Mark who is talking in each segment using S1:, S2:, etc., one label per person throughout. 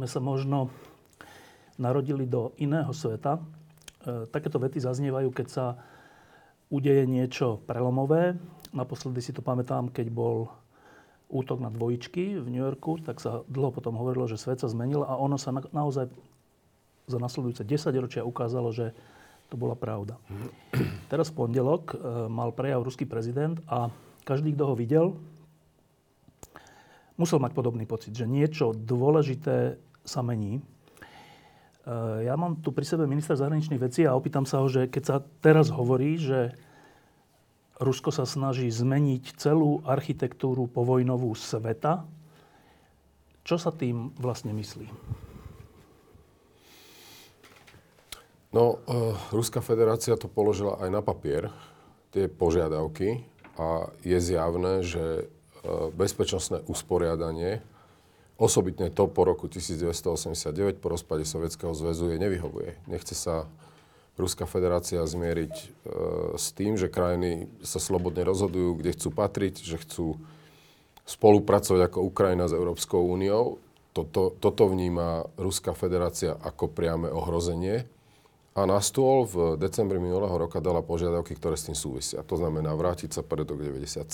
S1: Sme sa možno narodili do iného sveta. E, takéto vety zaznievajú, keď sa udeje niečo prelomové. Naposledy si to pamätám, keď bol útok na dvojičky v New Yorku, tak sa dlho potom hovorilo, že svet sa zmenil a ono sa na, naozaj za nasledujúce 10 ročia ukázalo, že to bola pravda. Teraz v pondelok e, mal prejav ruský prezident a každý, kto ho videl, musel mať podobný pocit, že niečo dôležité sa mení. E, ja mám tu pri sebe minister zahraničných vecí a opýtam sa ho, že keď sa teraz hovorí, že Rusko sa snaží zmeniť celú architektúru povojnovú sveta, čo sa tým vlastne myslí?
S2: No, uh, Ruská federácia to položila aj na papier, tie požiadavky a je zjavné, že uh, bezpečnostné usporiadanie Osobitne to po roku 1989, po rozpade Sovietskeho zväzu, je nevyhovuje. Nechce sa Ruská federácia zmieriť e, s tým, že krajiny sa slobodne rozhodujú, kde chcú patriť, že chcú spolupracovať ako Ukrajina s Európskou úniou. Toto, toto vníma Ruská federácia ako priame ohrozenie. A na stôl v decembri minulého roka dala požiadavky, ktoré s tým súvisia. To znamená vrátiť sa pred rok 97,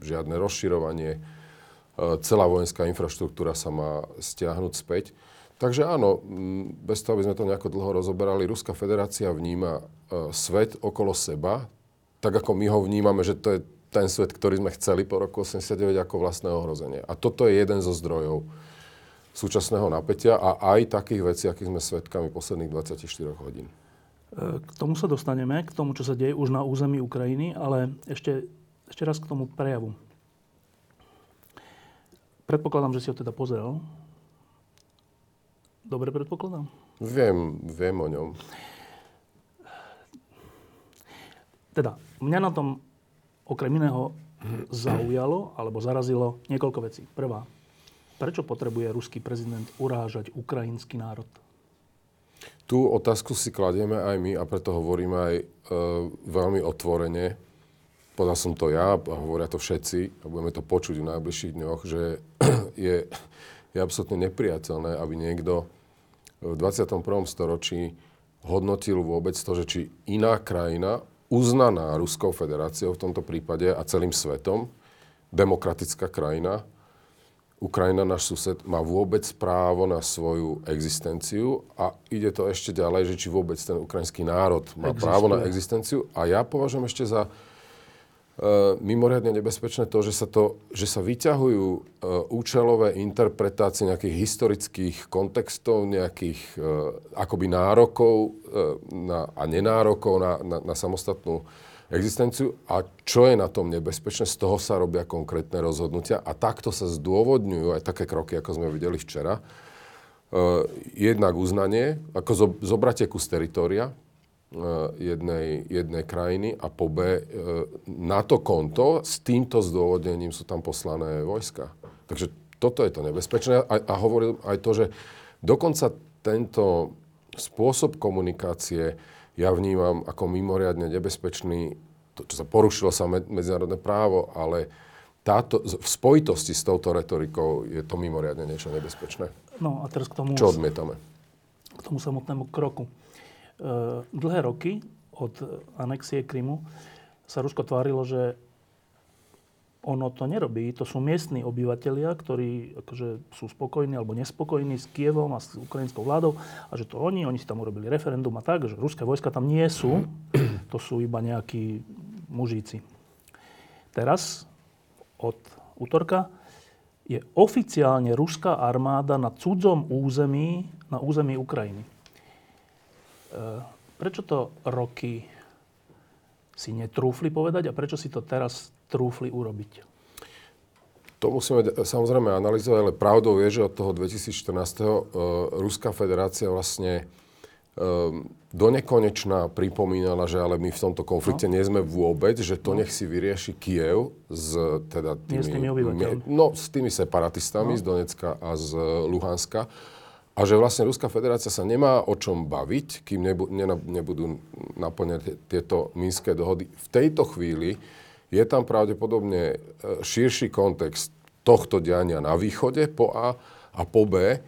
S2: žiadne rozširovanie, celá vojenská infraštruktúra sa má stiahnuť späť. Takže áno, bez toho, aby sme to nejako dlho rozoberali, Ruská federácia vníma e, svet okolo seba, tak ako my ho vnímame, že to je ten svet, ktorý sme chceli po roku 89 ako vlastné ohrozenie. A toto je jeden zo zdrojov súčasného napätia a aj takých vecí, akých sme svetkami posledných 24 hodín.
S1: E, k tomu sa dostaneme, k tomu, čo sa deje už na území Ukrajiny, ale ešte, ešte raz k tomu prejavu. Predpokladám, že si ho teda pozrel. Dobre predpokladám?
S2: Viem, viem o ňom.
S1: Teda, mňa na tom okrem iného zaujalo alebo zarazilo niekoľko vecí. Prvá, prečo potrebuje ruský prezident urážať ukrajinský národ?
S2: Tú otázku si kladieme aj my a preto hovoríme aj e, veľmi otvorene povedal som to ja a hovoria to všetci a budeme to počuť v najbližších dňoch, že je, je absolútne nepriateľné, aby niekto v 21. storočí hodnotil vôbec to, že či iná krajina, uznaná Ruskou federáciou v tomto prípade a celým svetom, demokratická krajina, Ukrajina, náš sused, má vôbec právo na svoju existenciu a ide to ešte ďalej, že či vôbec ten ukrajinský národ má Existuje. právo na existenciu. A ja považujem ešte za mimoriadne nebezpečné to, že sa, to, že sa vyťahujú e, účelové interpretácie nejakých historických kontextov, nejakých e, akoby nárokov na, a nenárokov na, na, na samostatnú existenciu. A čo je na tom nebezpečné? Z toho sa robia konkrétne rozhodnutia a takto sa zdôvodňujú aj také kroky, ako sme videli včera. Jednak uznanie, ako zobratie kus teritoria, Eh, jednej, jednej krajiny a po B eh, na to konto s týmto zdôvodnením sú tam poslané vojska. Takže toto je to nebezpečné a, a hovoril aj to, že dokonca tento spôsob komunikácie ja vnímam ako mimoriadne nebezpečný, to, čo sa porušilo sa medzinárodné právo, ale táto, v spojitosti s touto retorikou je to mimoriadne niečo nebezpečné.
S1: No a teraz k tomu...
S2: Čo odmietame?
S1: K tomu samotnému kroku. Eh, dlhé roky od anexie Krymu sa Rusko tvárilo, že ono to nerobí. To sú miestni obyvateľia, ktorí akože sú spokojní alebo nespokojní s Kievom a s ukrajinskou vládou a že to oni, oni si tam urobili referendum a tak, že ruské vojska tam nie sú. To sú iba nejakí mužíci. Teraz, od útorka, je oficiálne ruská armáda na cudzom území, na území Ukrajiny. Eh, prečo to roky si netrúfli povedať a prečo si to teraz trúfli urobiť?
S2: To musíme samozrejme analyzovať, ale pravdou je, že od toho 2014. Uh, Ruská federácia vlastne um, do nekonečna pripomínala, že ale my v tomto konflikte no. nie sme vôbec, že to no. nech si vyrieši Kiev s, teda
S1: tými, s tými obyvateľmi.
S2: No, s tými separatistami no. z Donecka a z Luhanska. A že vlastne Ruská federácia sa nemá o čom baviť, kým nebudú naplňať tieto mínske dohody. V tejto chvíli je tam pravdepodobne e, širší kontext tohto diania na východe po A a po B. E,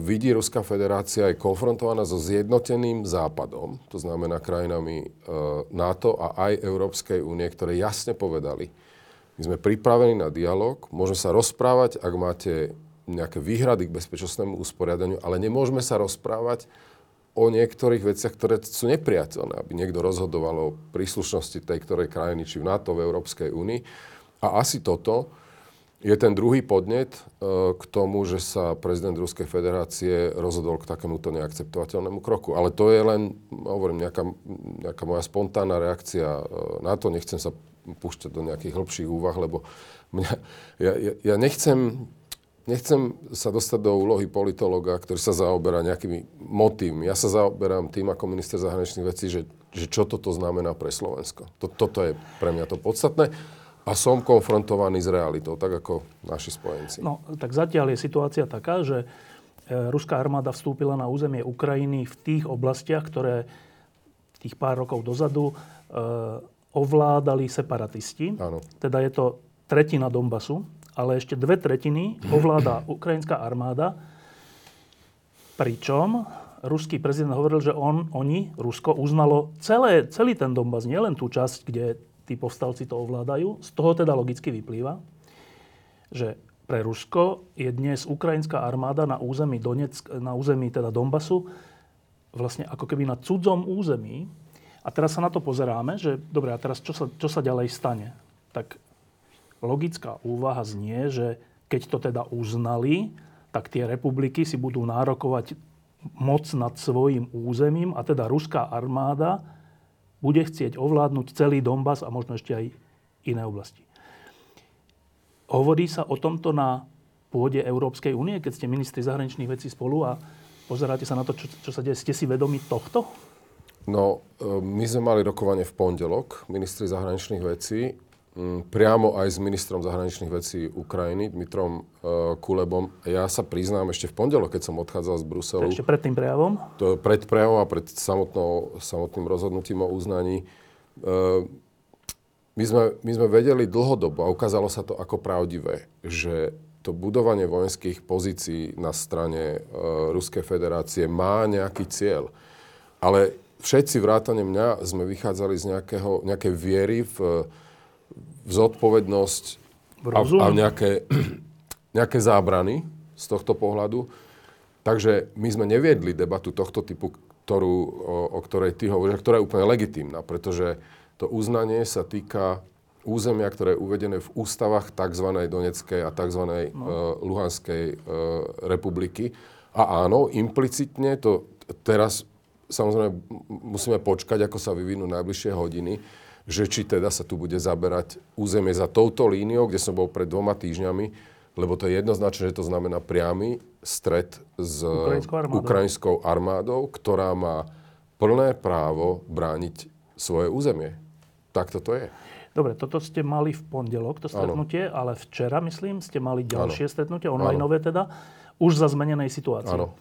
S2: vidí Ruská federácia aj konfrontovaná so zjednoteným západom, to znamená krajinami e, NATO a aj Európskej únie, ktoré jasne povedali, my sme pripravení na dialog, môžeme sa rozprávať, ak máte nejaké výhrady k bezpečnostnému usporiadaniu, ale nemôžeme sa rozprávať o niektorých veciach, ktoré sú nepriateľné, aby niekto rozhodoval o príslušnosti tej ktorej krajiny, či v NATO, v Európskej únii. A asi toto je ten druhý podnet e, k tomu, že sa prezident Ruskej federácie rozhodol k takémuto neakceptovateľnému kroku. Ale to je len, hovorím, nejaká, nejaká moja spontánna reakcia e, na to. Nechcem sa púšťať do nejakých hĺbších úvah, lebo mňa, ja, ja, ja nechcem nechcem sa dostať do úlohy politologa, ktorý sa zaoberá nejakými motívmi. Ja sa zaoberám tým ako minister zahraničných vecí, že, že čo toto znamená pre Slovensko. To, toto je pre mňa to podstatné. A som konfrontovaný s realitou, tak ako naši spojenci.
S1: No, tak zatiaľ je situácia taká, že e, ruská armáda vstúpila na územie Ukrajiny v tých oblastiach, ktoré tých pár rokov dozadu e, ovládali separatisti.
S2: Áno.
S1: Teda je to tretina Donbasu, ale ešte dve tretiny ovláda ukrajinská armáda, pričom ruský prezident hovoril, že on, oni, Rusko, uznalo celé, celý ten Donbass, nielen tú časť, kde tí povstalci to ovládajú. Z toho teda logicky vyplýva, že pre Rusko je dnes ukrajinská armáda na území, Donetsk, na území teda Donbasu vlastne ako keby na cudzom území. A teraz sa na to pozeráme, že dobre, a teraz čo sa, čo sa ďalej stane? Tak logická úvaha znie, že keď to teda uznali, tak tie republiky si budú nárokovať moc nad svojim územím a teda ruská armáda bude chcieť ovládnuť celý Donbass a možno ešte aj iné oblasti. Hovorí sa o tomto na pôde Európskej únie, keď ste ministri zahraničných vecí spolu a pozeráte sa na to, čo, čo sa deje. Ste si vedomi tohto?
S2: No, e, my sme mali rokovanie v pondelok, ministri zahraničných vecí priamo aj s ministrom zahraničných vecí Ukrajiny, Dmitrom uh, Kulebom. Ja sa priznám ešte v pondelok, keď som odchádzal z Bruselu.
S1: Ešte pred tým prejavom?
S2: To, pred prejavom a pred samotnou, samotným rozhodnutím o uznaní. Uh, my sme, my sme vedeli dlhodobo a ukázalo sa to ako pravdivé, že to budovanie vojenských pozícií na strane uh, Ruskej federácie má nejaký cieľ. Ale všetci vrátane mňa sme vychádzali z nejakého, nejakej viery v zodpovednosť a, a nejaké, nejaké zábrany z tohto pohľadu. Takže my sme neviedli debatu tohto typu, ktorú, o, o ktorej ty hovoríš, ktorá je úplne legitímna, pretože to uznanie sa týka územia, ktoré je uvedené v ústavách tzv. Doneckej a tzv. No. Uh, Luhanskej uh, republiky. A áno, implicitne to teraz samozrejme musíme počkať, ako sa vyvinú najbližšie hodiny, že či teda sa tu bude zaberať územie za touto líniou, kde som bol pred dvoma týždňami, lebo to je jednoznačné, že to znamená priamy stret s armádou. ukrajinskou armádou, ktorá má plné právo brániť svoje územie. Tak toto je.
S1: Dobre, toto ste mali v pondelok, to stretnutie, ano. ale včera, myslím, ste mali ďalšie ano. stretnutie, onlineové teda, už za zmenenej situácii.
S2: Áno.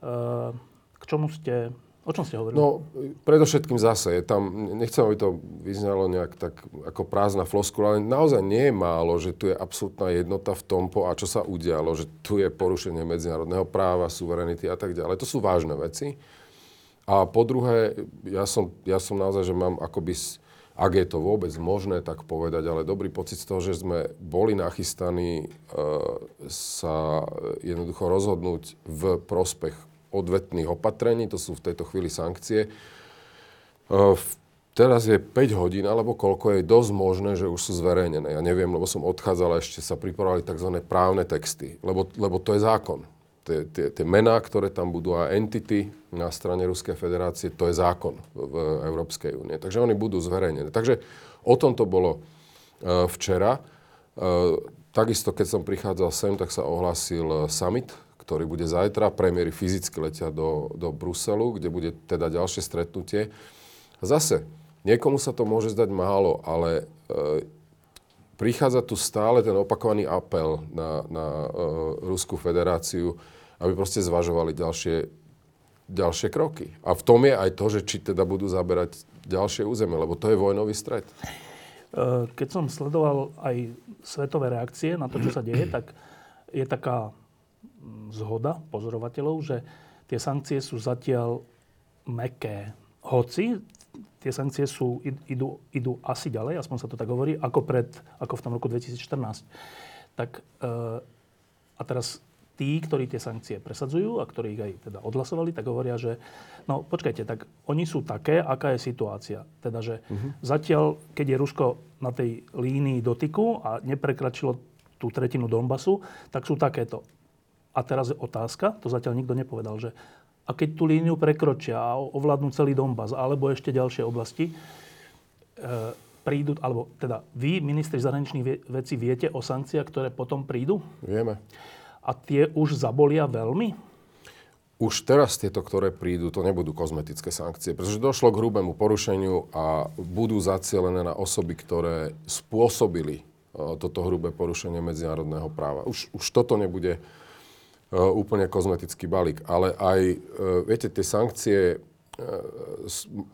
S1: Uh, k čomu ste O čom ste hovorili?
S2: No, predovšetkým zase je tam, nechcem, aby to vyznalo nejak tak ako prázdna floskula, ale naozaj nie je málo, že tu je absolútna jednota v tom, po a čo sa udialo, že tu je porušenie medzinárodného práva, suverenity a tak ďalej. To sú vážne veci. A po druhé, ja som, ja som naozaj, že mám akoby, ak je to vôbec možné tak povedať, ale dobrý pocit z toho, že sme boli nachystaní e, sa jednoducho rozhodnúť v prospech odvetných opatrení, to sú v tejto chvíli sankcie. Teraz je 5 hodín, alebo koľko je dosť možné, že už sú zverejnené. Ja neviem, lebo som odchádzal a ešte sa pripravovali tzv. právne texty, lebo, lebo to je zákon. Tie, tie, tie mená, ktoré tam budú a entity na strane Ruskej federácie, to je zákon v Európskej únie. Takže oni budú zverejnené. Takže o tom to bolo včera. Takisto, keď som prichádzal sem, tak sa ohlásil summit, ktorý bude zajtra. Premiéry fyzicky letia do, do Bruselu, kde bude teda ďalšie stretnutie. Zase, niekomu sa to môže zdať málo, ale e, prichádza tu stále ten opakovaný apel na, na e, Ruskú federáciu, aby proste zvažovali ďalšie, ďalšie kroky. A v tom je aj to, že či teda budú zaberať ďalšie územie, lebo to je vojnový stred.
S1: E, keď som sledoval aj svetové reakcie na to, čo sa deje, tak je taká zhoda pozorovateľov, že tie sankcie sú zatiaľ meké. Hoci tie sankcie sú, idú, idú asi ďalej, aspoň sa to tak hovorí, ako, pred, ako v tom roku 2014. Tak, e, a teraz tí, ktorí tie sankcie presadzujú a ktorí ich aj teda odhlasovali, tak hovoria, že no počkajte, tak oni sú také, aká je situácia. Teda, že uh-huh. zatiaľ, keď je Rusko na tej línii dotyku a neprekračilo tú tretinu Donbasu, tak sú takéto. A teraz je otázka, to zatiaľ nikto nepovedal, že a keď tú líniu prekročia a ovládnu celý Donbass alebo ešte ďalšie oblasti, e, prídu, alebo teda vy, ministri zahraničných vecí, viete o sankciách, ktoré potom prídu?
S2: Vieme.
S1: A tie už zabolia veľmi?
S2: Už teraz tieto, ktoré prídu, to nebudú kozmetické sankcie, pretože došlo k hrubému porušeniu a budú zacielené na osoby, ktoré spôsobili e, toto hrubé porušenie medzinárodného práva. Už, už toto nebude úplne kozmetický balík. Ale aj, eh, viete, tie sankcie eh,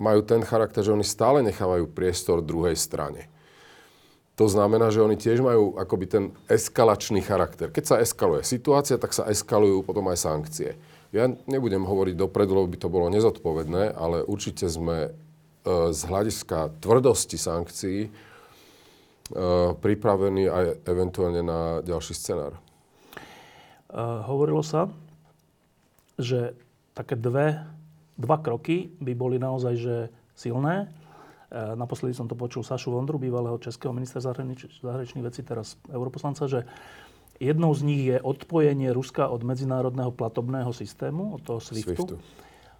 S2: majú ten charakter, že oni stále nechávajú priestor druhej strane. To znamená, že oni tiež majú akoby ten eskalačný charakter. Keď sa eskaluje situácia, tak sa eskalujú potom aj sankcie. Ja nebudem hovoriť dopredu, lebo by to bolo nezodpovedné, ale určite sme z hľadiska tvrdosti sankcií pripravení aj eventuálne na ďalší scenár
S1: hovorilo sa, že také dve, dva kroky by boli naozaj že silné. E, naposledy som to počul Sašu Vondru, bývalého českého ministra zahranič- zahraničných vecí, teraz europoslanca, že jednou z nich je odpojenie Ruska od medzinárodného platobného systému, od toho SWIFTu. SWIFTu.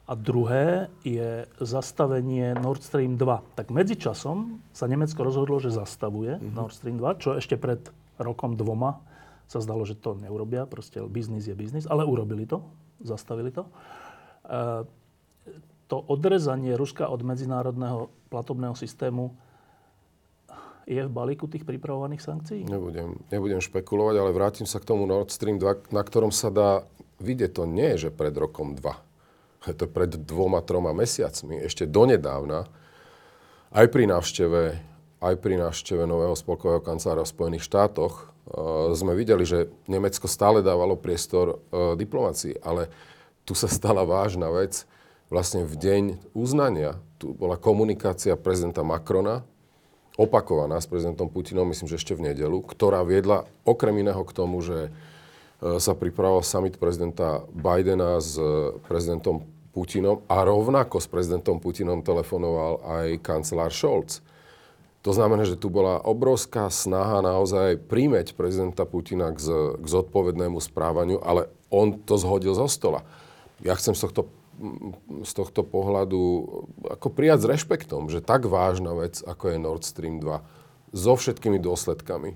S1: A druhé je zastavenie Nord Stream 2. Tak medzičasom sa Nemecko rozhodlo, že zastavuje mm-hmm. Nord Stream 2, čo ešte pred rokom dvoma sa zdalo, že to neurobia, proste biznis je biznis, ale urobili to, zastavili to. E, to odrezanie Ruska od medzinárodného platobného systému je v balíku tých pripravovaných sankcií?
S2: Nebudem, nebudem špekulovať, ale vrátim sa k tomu Nord Stream 2, na ktorom sa dá vidieť, to nie je, že pred rokom 2. Je to pred dvoma, troma mesiacmi. Ešte donedávna, aj pri návšteve, aj pri návšteve nového spolkového kancelára v Spojených štátoch, sme videli, že Nemecko stále dávalo priestor uh, diplomácii, ale tu sa stala vážna vec. Vlastne v deň uznania tu bola komunikácia prezidenta Macrona, opakovaná s prezidentom Putinom, myslím, že ešte v nedelu, ktorá viedla okrem iného k tomu, že uh, sa pripravoval summit prezidenta Bidena s prezidentom Putinom a rovnako s prezidentom Putinom telefonoval aj kancelár Scholz. To znamená, že tu bola obrovská snaha naozaj príjmeť prezidenta Putina k, z, k zodpovednému správaniu, ale on to zhodil zo stola. Ja chcem z tohto, z tohto pohľadu ako prijať s rešpektom, že tak vážna vec, ako je Nord Stream 2, so všetkými dôsledkami,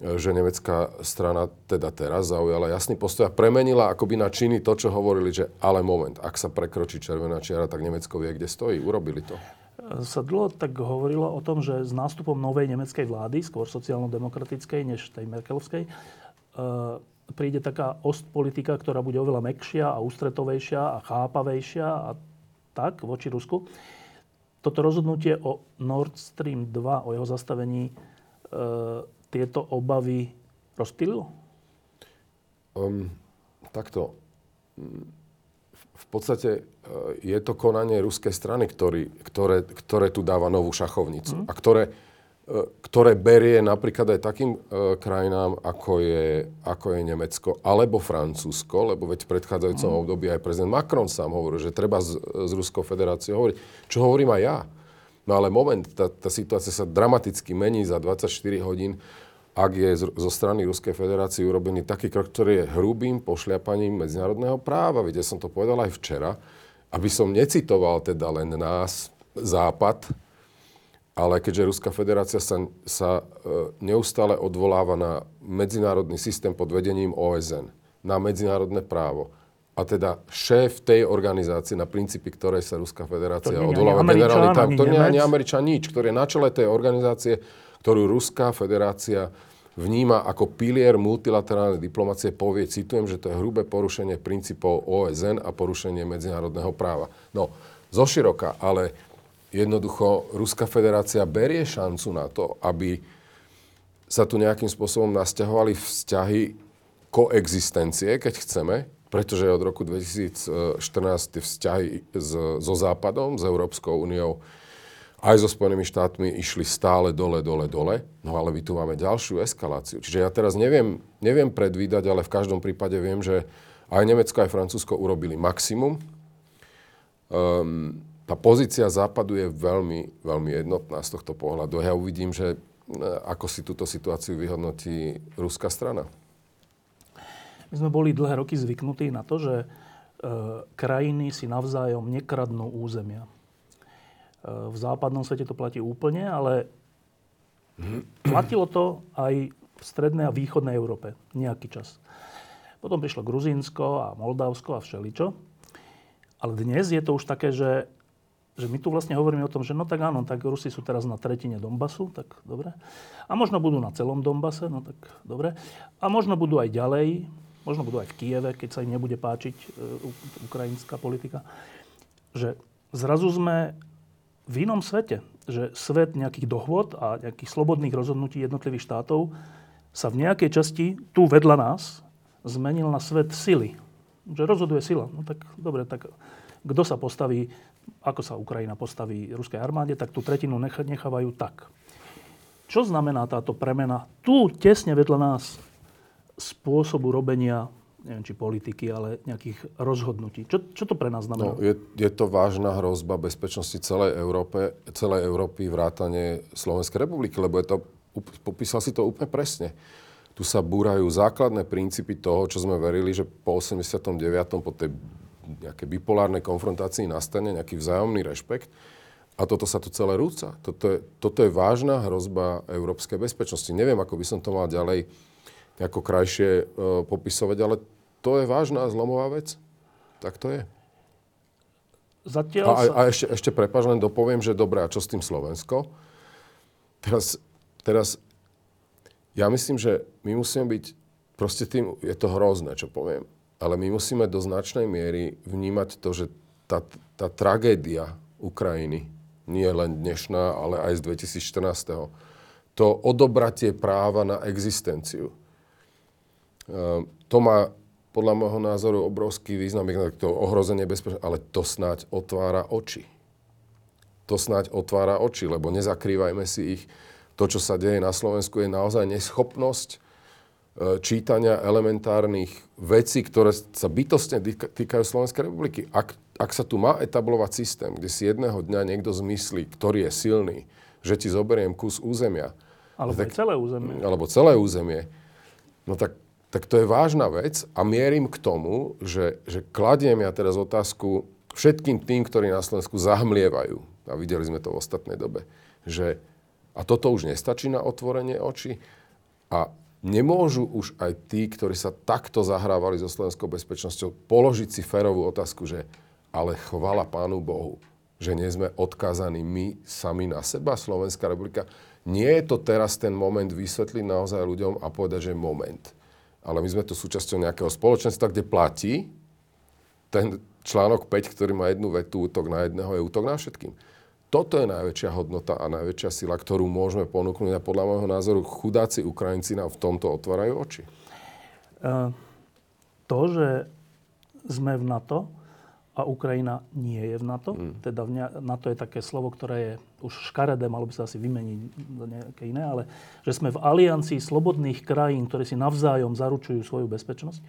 S2: že nemecká strana teda teraz zaujala jasný postoj a premenila akoby na činy to, čo hovorili, že ale moment, ak sa prekročí červená čiara, tak Nemecko vie, kde stojí. Urobili to
S1: sa dlho tak hovorilo o tom, že s nástupom novej nemeckej vlády, skôr sociálno-demokratickej než tej Merkelovskej, e, príde taká ostpolitika, ktorá bude oveľa mekšia a ústretovejšia a chápavejšia a tak voči Rusku. Toto rozhodnutie o Nord Stream 2, o jeho zastavení, e, tieto obavy rozptýlilo?
S2: Um, takto v podstate e, je to konanie ruskej strany, ktorý, ktoré, ktoré tu dáva novú šachovnicu. Mm. A ktoré, e, ktoré berie napríklad aj takým e, krajinám, ako je, ako je Nemecko alebo Francúzsko, lebo veď v predchádzajúcom mm. období aj prezident Macron sám hovoril, že treba s, s Ruskou federáciou hovoriť. Čo hovorím aj ja. No ale moment, tá, tá situácia sa dramaticky mení za 24 hodín ak je zo strany Ruskej federácie urobený taký krok, ktorý je hrubým pošliapaním medzinárodného práva. Viete, som to povedal aj včera, aby som necitoval teda len nás, Západ, ale keďže Ruská federácia sa, sa e, neustále odvoláva na medzinárodný systém pod vedením OSN, na medzinárodné právo, a teda šéf tej organizácie, na princípy ktorej sa Ruská federácia odvoláva, generálny tam, to nie je ani Američan nič, ktorý je na čele tej organizácie, ktorú Ruská federácia vníma ako pilier multilaterálnej diplomácie, povie, citujem, že to je hrubé porušenie princípov OSN a porušenie medzinárodného práva. No, zoširoka, ale jednoducho Ruská federácia berie šancu na to, aby sa tu nejakým spôsobom nasťahovali vzťahy koexistencie, keď chceme, pretože od roku 2014 tie vzťahy so Západom, s Európskou úniou, aj so Spojenými štátmi išli stále dole, dole, dole. No ale my tu máme ďalšiu eskaláciu. Čiže ja teraz neviem, neviem predvídať, ale v každom prípade viem, že aj Nemecko, aj Francúzsko urobili maximum. Um, tá pozícia Západu je veľmi, veľmi jednotná z tohto pohľadu. Ja uvidím, že e, ako si túto situáciu vyhodnotí ruská strana.
S1: My sme boli dlhé roky zvyknutí na to, že e, krajiny si navzájom nekradnú územia. V západnom svete to platí úplne, ale platilo to aj v strednej a východnej Európe nejaký čas. Potom prišlo Gruzínsko a Moldavsko a všeličo. Ale dnes je to už také, že, že my tu vlastne hovoríme o tom, že no tak áno, tak Rusi sú teraz na tretine Donbasu, tak dobre. A možno budú na celom Donbase, no tak dobre. A možno budú aj ďalej, možno budú aj v Kieve, keď sa im nebude páčiť e, ukrajinská politika. Že zrazu sme v inom svete, že svet nejakých dohôd a nejakých slobodných rozhodnutí jednotlivých štátov sa v nejakej časti tu vedľa nás zmenil na svet sily. Že rozhoduje sila. No tak dobre, tak kto sa postaví, ako sa Ukrajina postaví ruskej armáde, tak tú tretinu nechávajú tak. Čo znamená táto premena tu, tesne vedľa nás, spôsobu robenia neviem, či politiky, ale nejakých rozhodnutí. Čo, čo to pre nás znamená?
S2: No, je, je to vážna hrozba bezpečnosti celej Európe, celej Európy, vrátane Slovenskej republiky, lebo je to, popísal si to úplne presne. Tu sa búrajú základné princípy toho, čo sme verili, že po 89. po tej nejakej bipolárnej konfrontácii nastane nejaký vzájomný rešpekt. A toto sa tu celé rúca. Toto je, toto je vážna hrozba európskej bezpečnosti. Neviem, ako by som to mal ďalej nejako krajšie uh, popisovať, ale to je vážna a zlomová vec. Tak to je.
S1: Zatiaľ
S2: a, sa... a ešte, ešte prepáč, len dopoviem, že dobré, a čo s tým Slovensko? Teraz, teraz ja myslím, že my musíme byť, proste tým, je to hrozné, čo poviem, ale my musíme do značnej miery vnímať to, že tá, tá tragédia Ukrajiny, nie len dnešná, ale aj z 2014. To odobratie práva na existenciu, ehm, to má podľa môjho názoru obrovský význam, to ohrozenie bezpečnosti, ale to snáď otvára oči. To snáď otvára oči, lebo nezakrývajme si ich. To, čo sa deje na Slovensku, je naozaj neschopnosť e, čítania elementárnych vecí, ktoré sa bytostne týkajú Slovenskej republiky. Ak, ak sa tu má etablovať systém, kde si jedného dňa niekto zmyslí, ktorý je silný, že ti zoberiem kus územia.
S1: Alebo tak, celé územie.
S2: Alebo celé územie. No tak tak to je vážna vec a mierim k tomu, že, že kladiem ja teraz otázku všetkým tým, ktorí na Slovensku zahmlievajú, a videli sme to v ostatnej dobe, že a toto už nestačí na otvorenie očí? A nemôžu už aj tí, ktorí sa takto zahrávali so slovenskou bezpečnosťou, položiť si férovú otázku, že ale chvala Pánu Bohu, že nie sme odkázaní my sami na seba, Slovenská republika. Nie je to teraz ten moment vysvetliť naozaj ľuďom a povedať, že moment ale my sme tu súčasťou nejakého spoločenstva, kde platí ten článok 5, ktorý má jednu vetu, útok na jedného je útok na všetkým. Toto je najväčšia hodnota a najväčšia sila, ktorú môžeme ponúknuť a podľa môjho názoru chudáci Ukrajinci nám v tomto otvárajú oči.
S1: Uh, to, že sme v NATO, a Ukrajina nie je v NATO. Mm. Teda v NATO je také slovo, ktoré je už škaredé, malo by sa asi vymeniť za nejaké iné, ale že sme v aliancii slobodných krajín, ktoré si navzájom zaručujú svoju bezpečnosť. E,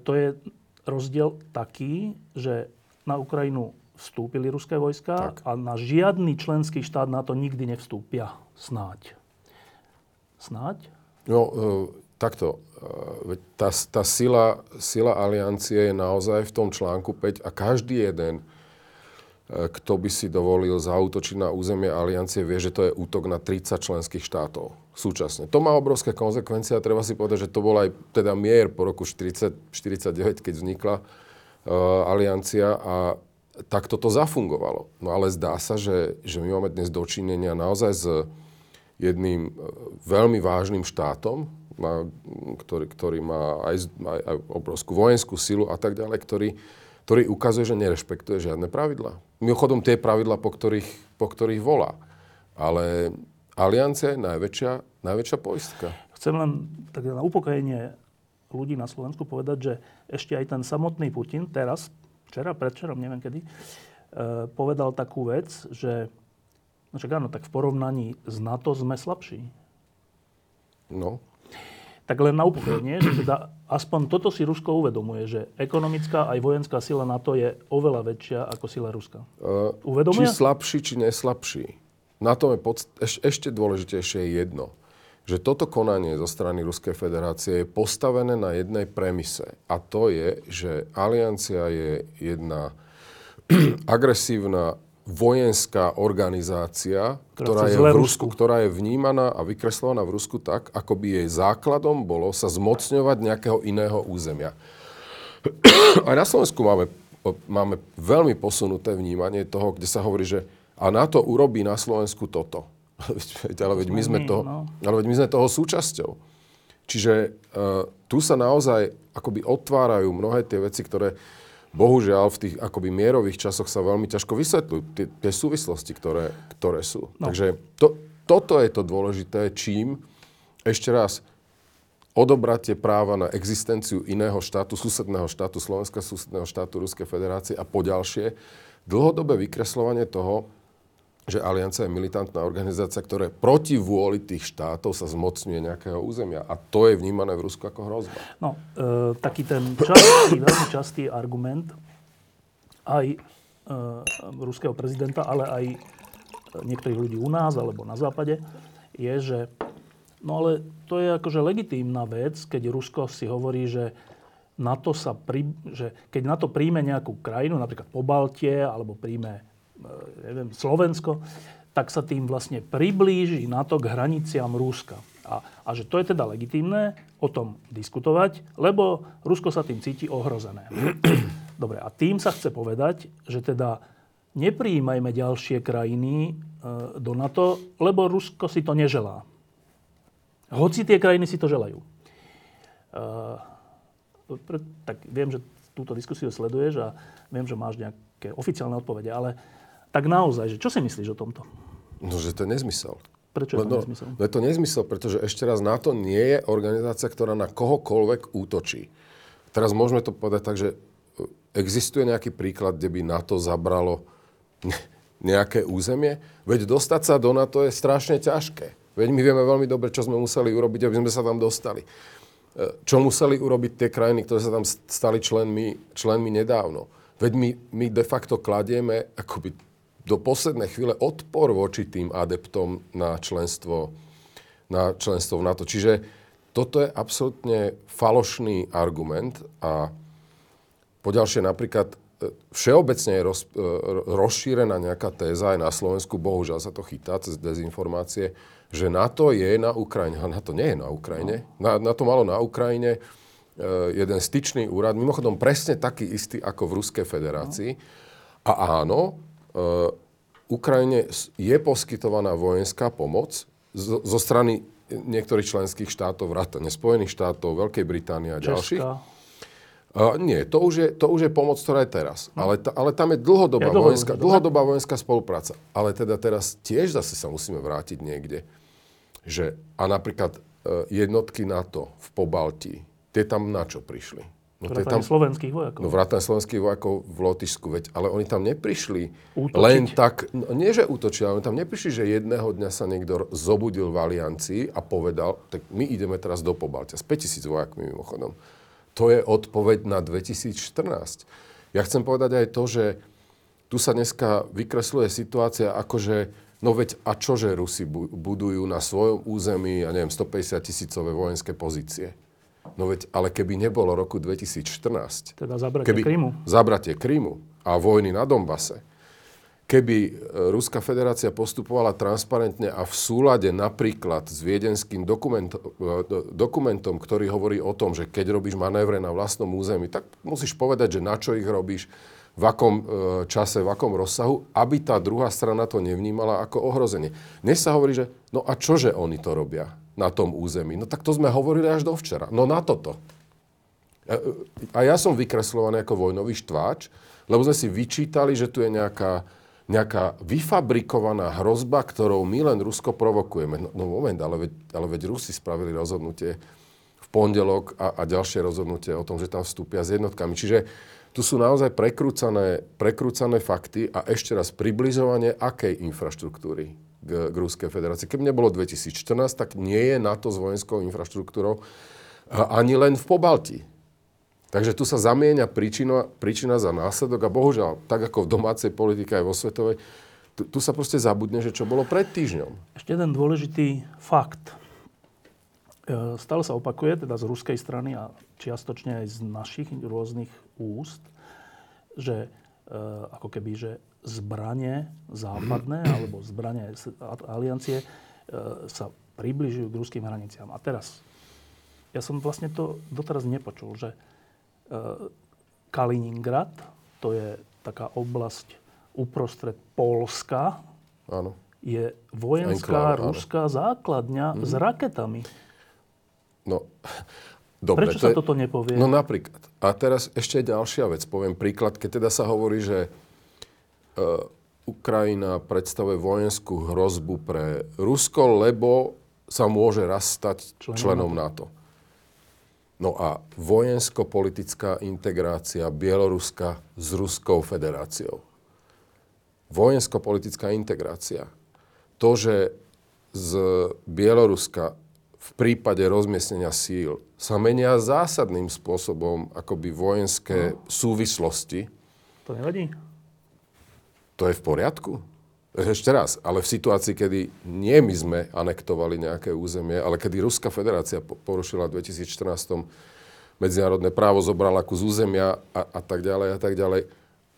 S1: to je rozdiel taký, že na Ukrajinu vstúpili ruské vojska tak. a na žiadny členský štát na to nikdy nevstúpia. Snáď. Snáď?
S2: No, e, takto. E, tá, tá sila, sila aliancie je naozaj v tom článku 5 a každý jeden kto by si dovolil zautočiť na územie aliancie, vie, že to je útok na 30 členských štátov súčasne. To má obrovské konsekvencie a treba si povedať, že to bol aj teda mier po roku 40, 49, keď vznikla uh, aliancia a tak toto zafungovalo. No ale zdá sa, že, že my máme dnes dočinenia naozaj s jedným veľmi vážnym štátom, má, ktorý, ktorý má aj, aj, aj obrovskú vojenskú silu a tak ďalej, ktorý, ktorý ukazuje, že nerešpektuje žiadne pravidla. Mimochodom tie pravidla, po ktorých, po ktorých volá. Ale aliancia je najväčšia, najväčšia poistka.
S1: Chcem len tak na upokojenie ľudí na Slovensku povedať, že ešte aj ten samotný Putin teraz, včera, predčerom, neviem kedy, eh, povedal takú vec, že no čak áno, tak v porovnaní s NATO sme slabší.
S2: No.
S1: Tak len na upokojenie, že teda aspoň toto si Rusko uvedomuje, že ekonomická aj vojenská sila NATO je oveľa väčšia ako sila Ruska. Uh,
S2: uvedomuje? Či slabší, či neslabší. Na tom je podst- eš- ešte dôležitejšie je jedno. Že toto konanie zo strany Ruskej federácie je postavené na jednej premise. A to je, že aliancia je jedna agresívna vojenská organizácia, ktorá, je v Rusku, ktorá je vnímaná a vykreslovaná v Rusku tak, ako by jej základom bolo sa zmocňovať nejakého iného územia. Aj na Slovensku máme, máme veľmi posunuté vnímanie toho, kde sa hovorí, že a na to urobí na Slovensku toto. ale veď my sme, toho, no. ale veď my sme toho súčasťou. Čiže uh, tu sa naozaj akoby otvárajú mnohé tie veci, ktoré bohužiaľ v tých akoby mierových časoch sa veľmi ťažko vysvetľujú tie, tie súvislosti, ktoré, ktoré sú. No. Takže to, toto je to dôležité, čím ešte raz odobrate práva na existenciu iného štátu, susedného štátu, Slovenska, susedného štátu Ruskej federácie a poďalšie, dlhodobé vykreslovanie toho, že Aliancia je militantná organizácia, ktorá proti vôli tých štátov sa zmocňuje nejakého územia. A to je vnímané v Rusku ako hrozba.
S1: No, e, taký ten častý, veľmi častý argument aj e, ruského prezidenta, ale aj niektorých ľudí u nás alebo na západe, je, že no ale to je akože legitímna vec, keď Rusko si hovorí, že na to sa pri, že keď na to príjme nejakú krajinu, napríklad po Baltie, alebo príjme neviem, Slovensko, tak sa tým vlastne priblíži NATO k hraniciam Ruska. A, a že to je teda legitimné o tom diskutovať, lebo Rusko sa tým cíti ohrozené. Dobre, a tým sa chce povedať, že teda nepríjmajme ďalšie krajiny e, do NATO, lebo Rusko si to neželá. Hoci tie krajiny si to želajú. E, tak viem, že túto diskusiu sleduješ a viem, že máš nejaké oficiálne odpovede, ale tak naozaj, že čo si myslíš o tomto?
S2: No, že to je nezmysel.
S1: Prečo je to no, nezmysel?
S2: No je to nezmysel, pretože ešte raz NATO nie je organizácia, ktorá na kohokoľvek útočí. Teraz môžeme to povedať tak, že e, existuje nejaký príklad, kde by NATO zabralo nejaké územie? Veď dostať sa do NATO je strašne ťažké. Veď my vieme veľmi dobre, čo sme museli urobiť, aby sme sa tam dostali. E, čo museli urobiť tie krajiny, ktoré sa tam stali členmi, členmi nedávno. Veď my, my de facto kladieme akoby do poslednej chvíle odpor voči tým adeptom na členstvo, na členstvo v NATO. Čiže toto je absolútne falošný argument a poďalšie napríklad e, všeobecne je roz, e, rozšírená nejaká téza aj na Slovensku, bohužiaľ sa to chytá cez dezinformácie, že NATO je na Ukrajine. A NATO nie je na Ukrajine. Na, na to malo na Ukrajine e, jeden styčný úrad, mimochodom presne taký istý ako v Ruskej federácii. A áno, Ukrajine je poskytovaná vojenská pomoc zo, strany niektorých členských štátov, vrátane Spojených štátov, Veľkej Británie a ďalších. Uh, nie, to už, je, to už je pomoc, ktorá je teraz. No. Ale, ta, ale tam je dlhodobá, je vojenská, dlhodobá vojenská spolupráca. Ale teda teraz tiež zase sa musíme vrátiť niekde. Že, a napríklad uh, jednotky NATO v Pobaltí, tie tam na čo prišli?
S1: No vrátane tam, slovenských vojakov.
S2: No vrátane slovenských vojakov v Lotyšsku, veď, ale oni tam neprišli Útočiť. len tak, no, nie že útočili, ale oni tam neprišli, že jedného dňa sa niekto zobudil v aliancii a povedal, tak my ideme teraz do Pobaltia s 5000 vojakmi mimochodom. To je odpoveď na 2014. Ja chcem povedať aj to, že tu sa dneska vykresluje situácia ako, že no veď a čože Rusi budujú na svojom území, ja neviem, 150 tisícové vojenské pozície No veď, ale keby nebolo roku 2014...
S1: Teda zabratie keby, Krymu.
S2: Zabratie Krymu a vojny na Dombase, keby e, Ruská federácia postupovala transparentne a v súlade napríklad s viedenským dokumentom, e, dokumentom, ktorý hovorí o tom, že keď robíš manévre na vlastnom území, tak musíš povedať, že na čo ich robíš, v akom e, čase, v akom rozsahu, aby tá druhá strana to nevnímala ako ohrozenie. Dnes sa hovorí, že no a čože oni to robia na tom území? No tak to sme hovorili až do včera. No na toto. A ja som vykreslovaný ako vojnový štváč, lebo sme si vyčítali, že tu je nejaká nejaká vyfabrikovaná hrozba, ktorou my len Rusko provokujeme. No, no moment, ale veď, ale veď Rusi spravili rozhodnutie v pondelok a, a ďalšie rozhodnutie o tom, že tam vstúpia s jednotkami. Čiže tu sú naozaj prekrúcané, prekrúcané fakty a ešte raz približovanie akej infraštruktúry k, k Ruskej federácii. Keby nebolo 2014, tak nie je NATO s vojenskou infraštruktúrou ani len v Pobalti. Takže tu sa zamieňa príčina, príčina za následok a bohužiaľ, tak ako v domácej politike aj vo svetovej, tu, tu sa proste zabudne, že čo bolo pred týždňom.
S1: Ešte jeden dôležitý fakt. E, stále sa opakuje, teda z ruskej strany a čiastočne aj z našich rôznych úst, že ako keby, že zbranie západné alebo zbranie aliancie e, sa približujú k ruským hraniciam. A teraz, ja som vlastne to doteraz nepočul, že Eh, Kaliningrad, to je taká oblasť uprostred Polska,
S2: áno.
S1: je vojenská Enklave, ruská áno. základňa mm-hmm. s raketami.
S2: No, dobre.
S1: Prečo to sa je, toto nepovie?
S2: No napríklad. A teraz ešte ďalšia vec. Poviem príklad, keď teda sa hovorí, že uh, Ukrajina predstavuje vojenskú hrozbu pre Rusko, lebo sa môže raz stať členom, členom NATO. No a vojensko-politická integrácia Bieloruska s Ruskou federáciou. Vojensko-politická integrácia. To, že z Bieloruska v prípade rozmiestnenia síl sa menia zásadným spôsobom akoby vojenské no. súvislosti.
S1: To nevadí?
S2: To je v poriadku? Ešte raz, ale v situácii, kedy nie my sme anektovali nejaké územie, ale kedy Ruská federácia porušila v 2014 medzinárodné právo, zobrala kus územia a, a tak ďalej a tak ďalej.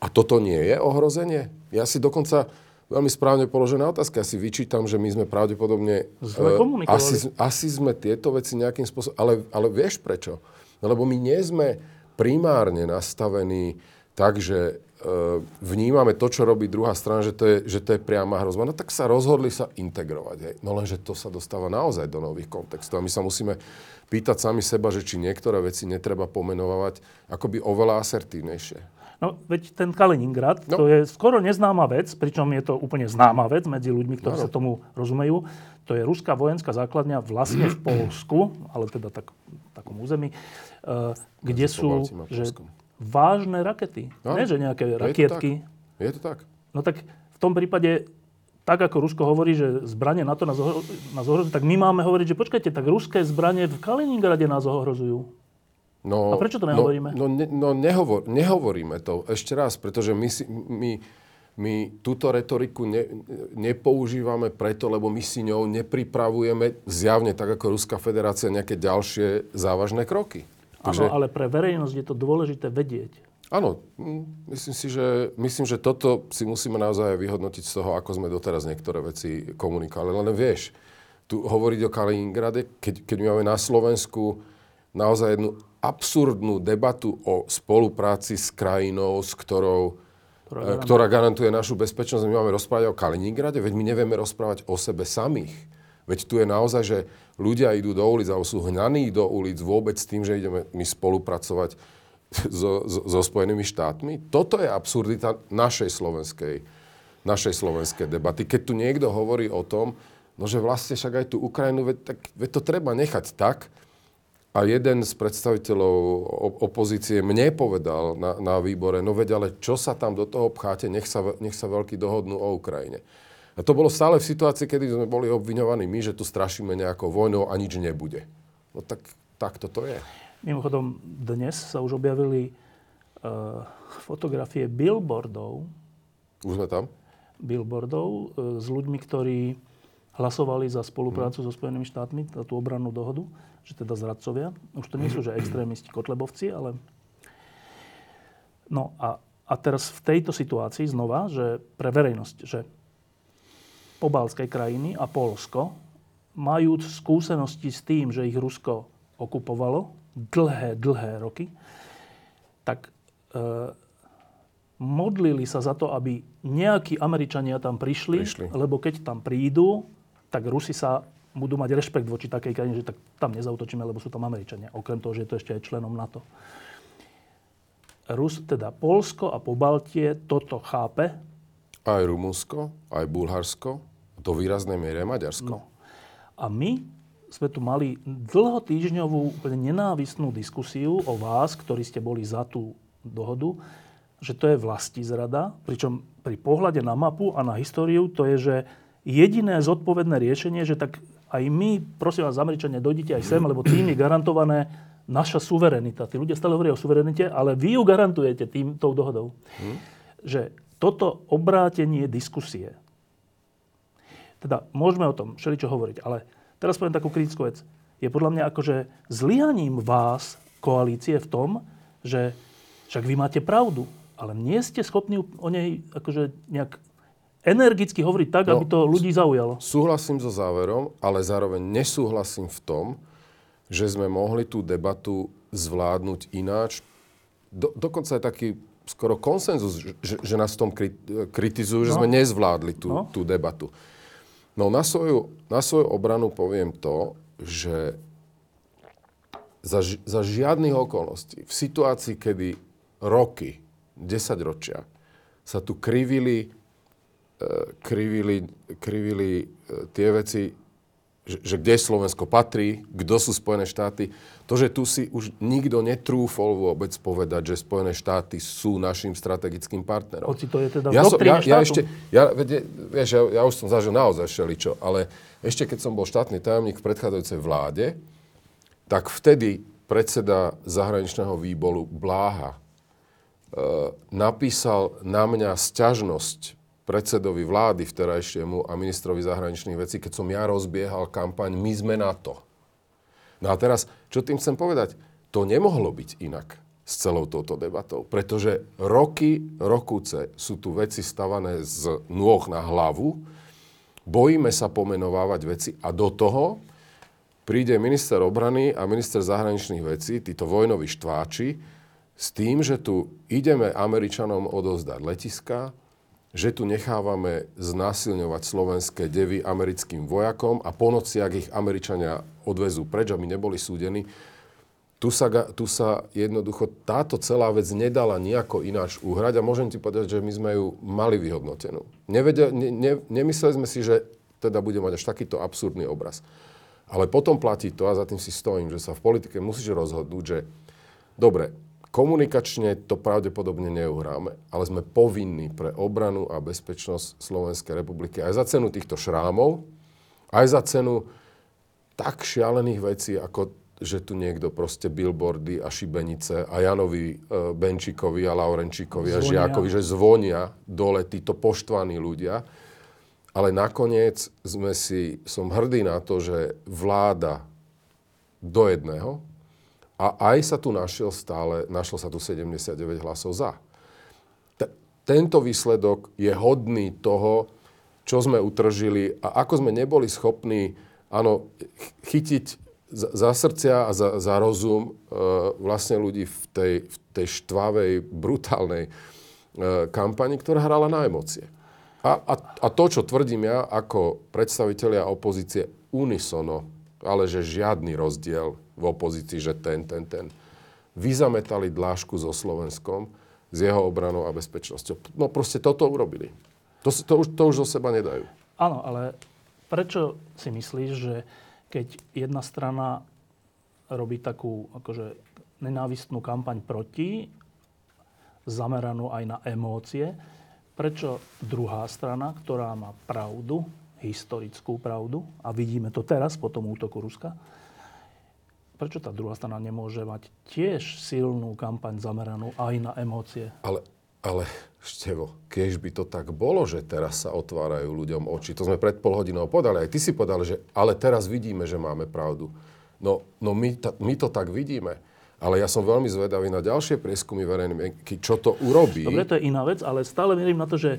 S2: A toto nie je ohrozenie? Ja si dokonca veľmi správne položená otázka. Ja si vyčítam, že my sme pravdepodobne...
S1: uh,
S2: asi, asi sme tieto veci nejakým spôsobom... Ale, ale vieš prečo? No lebo my nie sme primárne nastavení tak, že E, vnímame to, čo robí druhá strana, že to je, že to je priama hrozba, no tak sa rozhodli sa integrovať. Hej. No lenže to sa dostáva naozaj do nových kontextov. A my sa musíme pýtať sami seba, že či niektoré veci netreba pomenovať akoby oveľa asertívnejšie.
S1: No, veď ten Kaliningrad, no. to je skoro neznáma vec, pričom je to úplne známa vec medzi ľuďmi, ktorí no, no. sa tomu rozumejú. To je ruská vojenská základňa vlastne v Polsku, ale teda tak, takom území, uh, kde sú, že vážne rakety. No, Nie, že nejaké rakietky.
S2: Je to, tak. je to tak.
S1: No tak v tom prípade, tak ako Rusko hovorí, že zbranie NATO nás, nás ohrozujú, tak my máme hovoriť, že počkajte, tak ruské zbranie v Kaliningrade nás ohrozujú. No, A prečo to no, nehovoríme?
S2: No, no, ne, no nehovor, nehovoríme to ešte raz, pretože my, si, my, my túto retoriku ne, nepoužívame preto, lebo my si ňou nepripravujeme zjavne, tak ako Ruská federácia, nejaké ďalšie závažné kroky.
S1: Áno, ale pre verejnosť je to dôležité vedieť.
S2: Áno, myslím si, že, myslím, že toto si musíme naozaj vyhodnotiť z toho, ako sme doteraz niektoré veci komunikovali. Len vieš, tu hovoriť o Kaliningrade, keď, keď máme na Slovensku naozaj jednu absurdnú debatu o spolupráci s krajinou, s ktorou, ktorá, garantuje. ktorá garantuje našu bezpečnosť. My máme rozprávať o Kaliningrade, veď my nevieme rozprávať o sebe samých. Veď tu je naozaj, že ľudia idú do ulic alebo sú hnaní do ulic vôbec s tým, že ideme my spolupracovať so, so, so Spojenými štátmi. Toto je absurdita našej slovenskej, našej slovenskej debaty. Keď tu niekto hovorí o tom, no že vlastne však aj tú Ukrajinu, veď, tak, veď to treba nechať tak. A jeden z predstaviteľov opozície mne povedal na, na výbore, no veď ale čo sa tam do toho pcháte, nech sa, nech sa veľký dohodnú o Ukrajine. A to bolo stále v situácii, kedy sme boli obviňovaní my, že tu strašíme nejakou vojnou a nič nebude. No tak, tak toto je.
S1: Mimochodom, dnes sa už objavili uh, fotografie billboardov.
S2: Už sme tam?
S1: Billboardov uh, s ľuďmi, ktorí hlasovali za spoluprácu hmm. so Spojenými štátmi, tú obrannú dohodu, že teda zradcovia. Už to nie sú, že extrémisti, kotlebovci, ale... No a, a a teraz v tejto situácii znova, že pre verejnosť, že pobalské krajiny a Polsko, majúc skúsenosti s tým, že ich Rusko okupovalo dlhé, dlhé roky, tak e, modlili sa za to, aby nejakí Američania tam prišli,
S2: Prišli.
S1: lebo keď tam prídu, tak Rusi sa budú mať rešpekt voči takej krajine, že tak tam nezautočíme, lebo sú tam Američania. Okrem toho, že je to ešte aj členom NATO. Rus, teda Polsko a Pobaltie toto chápe.
S2: Aj Rumunsko, aj Bulharsko, do výraznej miere aj Maďarsko.
S1: No. A my sme tu mali dlhotýždňovú úplne nenávistnú diskusiu o vás, ktorí ste boli za tú dohodu, že to je vlasti zrada, pričom pri pohľade na mapu a na históriu to je, že jediné zodpovedné riešenie, že tak aj my, prosím vás, Američania, dojdite aj sem, lebo tým je garantované naša suverenita. Tí ľudia stále hovoria o suverenite, ale vy ju garantujete tým, tou dohodou. Hmm. Že toto obrátenie diskusie, teda môžeme o tom všeličo hovoriť, ale teraz poviem takú kritickú vec. Je podľa mňa akože zlyhaním vás, koalície, v tom, že však vy máte pravdu, ale nie ste schopní o nej akože nejak energicky hovoriť tak, no, aby to ľudí zaujalo.
S2: Súhlasím so záverom, ale zároveň nesúhlasím v tom, že sme mohli tú debatu zvládnuť ináč. Do, dokonca je taký skoro konsenzus, že, že nás v tom kritizujú, že no. sme nezvládli tú, no. tú debatu. No na svoju, na svoju obranu poviem to, že za, za žiadnych okolností, v situácii, kedy roky, 10 ročia, sa tu krivili, krivili, krivili e, tie veci, že, že kde Slovensko patrí, kto sú Spojené štáty. To, že tu si už nikto netrúfol vôbec povedať, že Spojené štáty sú našim strategickým partnerom.
S1: Hoci to je teda
S2: ja,
S1: som,
S2: ja, ja ešte, ja, vieš, ja, ja už som zažil naozaj všeličo, ale ešte keď som bol štátny tajomník v predchádzajúcej vláde, tak vtedy predseda zahraničného výboru Bláha e, napísal na mňa sťažnosť predsedovi vlády vterajšiemu a ministrovi zahraničných vecí, keď som ja rozbiehal kampaň My sme na to. No a teraz, čo tým chcem povedať? To nemohlo byť inak s celou touto debatou, pretože roky, rokuce sú tu veci stavané z nôh na hlavu, bojíme sa pomenovávať veci a do toho príde minister obrany a minister zahraničných vecí, títo vojnoví štváči, s tým, že tu ideme Američanom odozdať letiska, že tu nechávame znásilňovať slovenské devy americkým vojakom a po noci, ak ich Američania odvezú preč, aby neboli súdení, tu sa, tu sa jednoducho táto celá vec nedala nejako ináč uhrať a môžem ti povedať, že my sme ju mali vyhodnotenú. Nevedia, ne, ne, nemysleli sme si, že teda bude mať až takýto absurdný obraz. Ale potom platí to, a za tým si stojím, že sa v politike musíš rozhodnúť, že dobre, Komunikačne to pravdepodobne neuhráme, ale sme povinní pre obranu a bezpečnosť Slovenskej republiky aj za cenu týchto šrámov, aj za cenu tak šialených vecí, ako že tu niekto proste billboardy a šibenice a Janovi e, Benčíkovi a Laurenčíkovi a Žiakovi, že zvonia dole títo poštvaní ľudia. Ale nakoniec sme si, som hrdý na to, že vláda do jedného, a aj sa tu našiel stále, našlo sa tu 79 hlasov za. T- tento výsledok je hodný toho, čo sme utržili a ako sme neboli schopní áno, chytiť za, srdcia a za, za rozum e, vlastne ľudí v tej, v tej štvavej, brutálnej e, kampani, ktorá hrala na emócie. A, a, a to, čo tvrdím ja ako predstavitelia opozície unisono, ale že žiadny rozdiel v opozícii, že ten, ten, ten. Vyzametali dlášku so Slovenskom, s jeho obranou a bezpečnosťou. No proste toto urobili. To, to, už, to už zo seba nedajú.
S1: Áno, ale prečo si myslíš, že keď jedna strana robí takú akože nenávistnú kampaň proti, zameranú aj na emócie, prečo druhá strana, ktorá má pravdu, historickú pravdu, a vidíme to teraz po tom útoku Ruska, prečo tá druhá strana nemôže mať tiež silnú kampaň zameranú aj na emócie?
S2: Ale, ale Števo, keď by to tak bolo, že teraz sa otvárajú ľuďom oči, to sme pred pol hodinou podali, aj ty si podal, že ale teraz vidíme, že máme pravdu. No, no my, ta, my to tak vidíme. Ale ja som veľmi zvedavý na ďalšie prieskumy verejnej mienky, čo to urobí.
S1: Dobre, to je iná vec, ale stále verím na to, že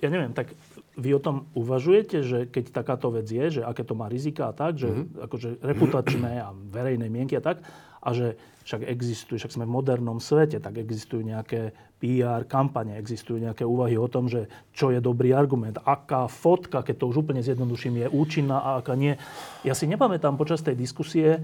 S1: ja neviem, tak vy o tom uvažujete, že keď takáto vec je, že aké to má rizika a tak, že mm-hmm. akože reputačné a verejné mienky a tak, a že však existujú, však sme v modernom svete, tak existujú nejaké PR kampane, existujú nejaké úvahy o tom, že čo je dobrý argument, aká fotka, keď to už úplne zjednoduším, je účinná a aká nie. Ja si nepamätám počas tej diskusie,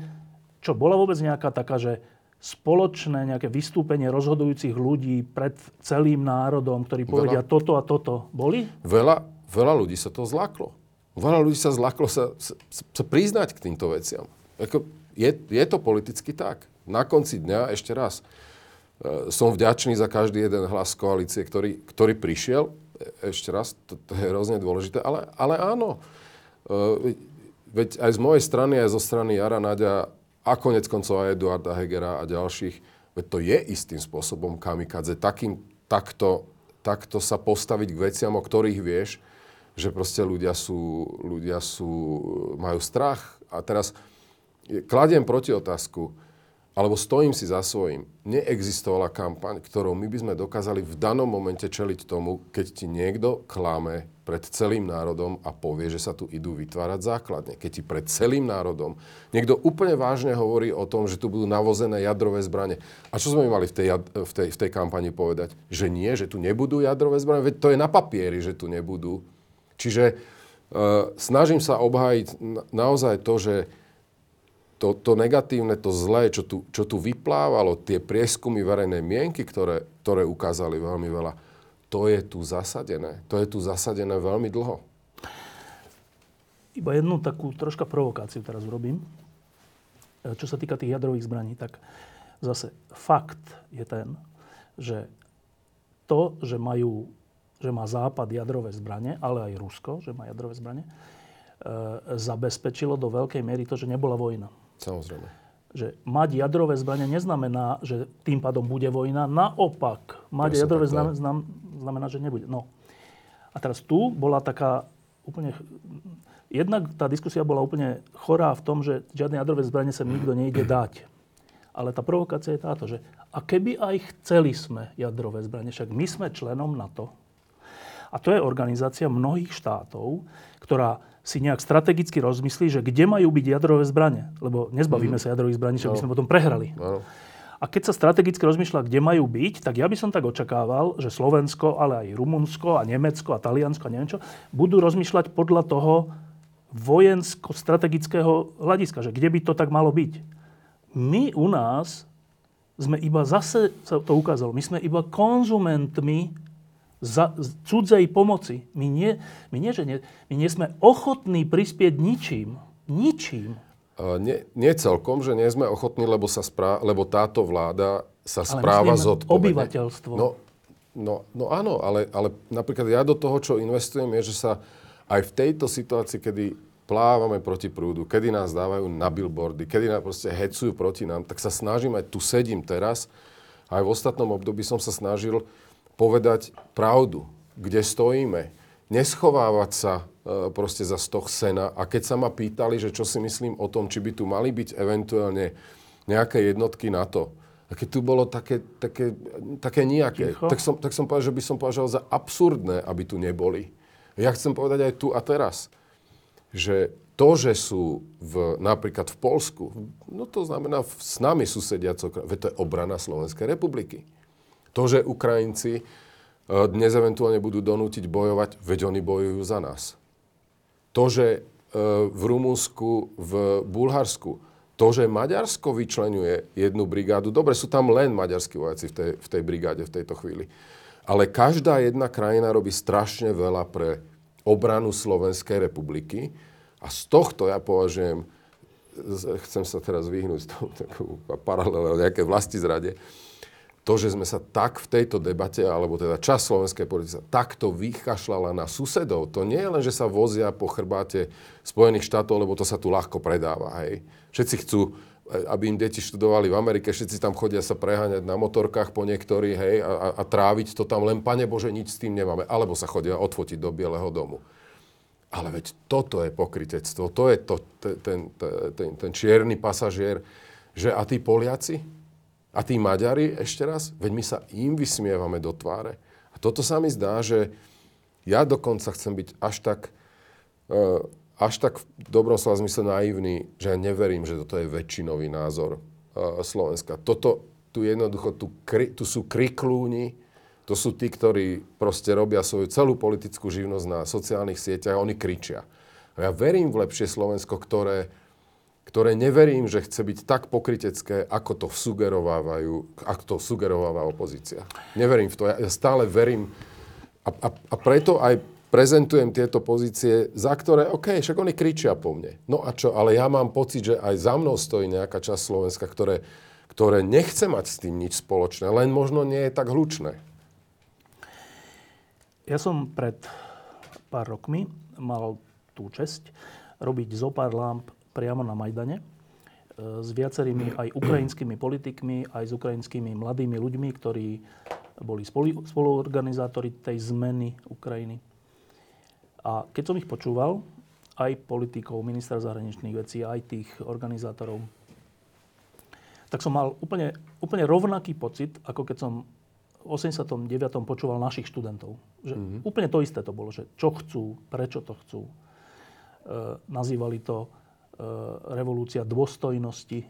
S1: čo bola vôbec nejaká taká, že spoločné nejaké vystúpenie rozhodujúcich ľudí pred celým národom, ktorí povedia veľa, toto a toto. Boli?
S2: Veľa, veľa ľudí sa to zlaklo. Veľa ľudí sa zlaklo sa, sa, sa priznať k týmto veciam. Ako, je, je to politicky tak. Na konci dňa, ešte raz, e, som vďačný za každý jeden hlas koalície, ktorý, ktorý prišiel. E, ešte raz, to, to je hrozne dôležité, ale, ale áno. E, veď aj z mojej strany, aj zo strany Jara Nadia a konec koncov aj Eduarda Hegera a ďalších, veď to je istým spôsobom kamikadze. Takým, takto, takto sa postaviť k veciam, o ktorých vieš, že proste ľudia sú, ľudia sú, majú strach. A teraz kladiem proti otázku, alebo stojím si za svojím. Neexistovala kampaň, ktorou my by sme dokázali v danom momente čeliť tomu, keď ti niekto klame pred celým národom a povie, že sa tu idú vytvárať základne. Keď ti pred celým národom niekto úplne vážne hovorí o tom, že tu budú navozené jadrové zbranie. A čo sme mali v tej, v tej, v tej kampani povedať? Že nie, že tu nebudú jadrové zbranie? Veď to je na papieri, že tu nebudú. Čiže uh, snažím sa obhájiť naozaj to, že to, to negatívne, to zlé, čo tu, čo tu vyplávalo, tie prieskumy verejnej mienky, ktoré, ktoré ukázali veľmi veľa, to je tu zasadené. To je tu zasadené veľmi dlho.
S1: Iba jednu takú troška provokáciu teraz urobím. E, čo sa týka tých jadrových zbraní, tak zase fakt je ten, že to, že majú že má Západ jadrové zbranie, ale aj Rusko, že má jadrové zbranie, e, zabezpečilo do veľkej miery to, že nebola vojna.
S2: Samozrejme.
S1: Že mať jadrové zbranie neznamená, že tým pádom bude vojna. Naopak, mať Presne jadrové zbranie znamená, že nebude. No. A teraz tu bola taká úplne... Jednak tá diskusia bola úplne chorá v tom, že žiadne jadrové zbranie sa nikto nejde dať. Ale tá provokácia je táto, že a keby aj chceli sme jadrové zbranie, však my sme členom NATO. A to je organizácia mnohých štátov, ktorá si nejak strategicky rozmyslí, že kde majú byť jadrové zbranie. Lebo nezbavíme mm-hmm. sa jadrových zbraní, čo no. by sme potom prehrali. No. A keď sa strategicky rozmýšľa, kde majú byť, tak ja by som tak očakával, že Slovensko, ale aj Rumunsko a Nemecko a Taliansko a neviem čo, budú rozmýšľať podľa toho vojensko-strategického hľadiska, že kde by to tak malo byť. My u nás sme iba zase, sa to ukázalo, my sme iba konzumentmi za, cudzej pomoci. My nie, my, nie, že nie, my nie sme ochotní prispieť ničím. Ničím.
S2: Uh, nie, nie celkom, že nie sme ochotní, lebo, sa sprá, lebo táto vláda sa správa zodpovedne.
S1: obyvateľstvo.
S2: No, no, no áno, ale, ale napríklad ja do toho, čo investujem, je, že sa aj v tejto situácii, kedy plávame proti prúdu, kedy nás dávajú na billboardy, kedy nás proste hecujú proti nám, tak sa snažím, aj tu sedím teraz, aj v ostatnom období som sa snažil povedať pravdu, kde stojíme. Neschovávať sa e, proste za stoch sena. A keď sa ma pýtali, že čo si myslím o tom, či by tu mali byť eventuálne nejaké jednotky na to, a keď tu bolo také, také, také nejaké, tak som, tak som povedal, že by som považoval za absurdné, aby tu neboli. Ja chcem povedať aj tu a teraz, že to, že sú v, napríklad v Polsku, no to znamená v, s nami susediaco, veď to je obrana Slovenskej republiky. To, že Ukrajinci e, dnes eventuálne budú donútiť bojovať, veď oni bojujú za nás. To, že e, v Rumunsku, v Bulharsku, to, že Maďarsko vyčlenuje jednu brigádu, dobre, sú tam len maďarskí vojaci v tej, v tej brigáde v tejto chvíli, ale každá jedna krajina robí strašne veľa pre obranu Slovenskej republiky a z tohto ja považujem, chcem sa teraz vyhnúť z toho paralelu nejaké vlasti zrade, to, že sme sa tak v tejto debate, alebo teda čas slovenskej politiky takto vykašľala na susedov, to nie je len, že sa vozia po chrbáte Spojených štátov, lebo to sa tu ľahko predáva. Hej. Všetci chcú, aby im deti študovali v Amerike, všetci tam chodia sa preháňať na motorkách po niektorých hej, a, a tráviť to tam, len pane Bože, nič s tým nemáme. Alebo sa chodia odfotiť do Bieleho domu. Ale veď toto je pokritectvo, to je to, ten, ten, ten, ten čierny pasažier, že a tí Poliaci, A tí Maďari, ešte raz, veď my sa im vysmievame do tváre. A toto sa mi zdá, že ja dokonca chcem byť až tak, uh, až tak v dobrom slova zmysle naivný, že ja neverím, že toto je väčšinový názor uh, Slovenska. Toto, tu jednoducho, tu, kri, tu sú kriklúni, to sú tí, ktorí proste robia svoju celú politickú živnosť na sociálnych sieťach oni kričia. A ja verím v lepšie Slovensko, ktoré, ktoré neverím, že chce byť tak pokrytecké, ako to sugerovávajú, ako to sugerováva opozícia. Neverím v to. Ja, stále verím a, a, a preto aj prezentujem tieto pozície, za ktoré, OK, však oni kričia po mne. No a čo, ale ja mám pocit, že aj za mnou stojí nejaká časť Slovenska, ktoré, ktoré nechce mať s tým nič spoločné, len možno nie je tak hlučné.
S1: Ja som pred pár rokmi mal tú česť robiť zo pár lamp priamo na Majdane e, s viacerými aj ukrajinskými politikmi, aj s ukrajinskými mladými ľuďmi, ktorí boli spoluorganizátori tej zmeny Ukrajiny. A keď som ich počúval, aj politikov, ministra zahraničných vecí, aj tých organizátorov, tak som mal úplne, úplne rovnaký pocit, ako keď som 89. počúval našich študentov. Že mm-hmm. Úplne to isté to bolo, že čo chcú, prečo to chcú. E, nazývali to revolúcia dôstojnosti.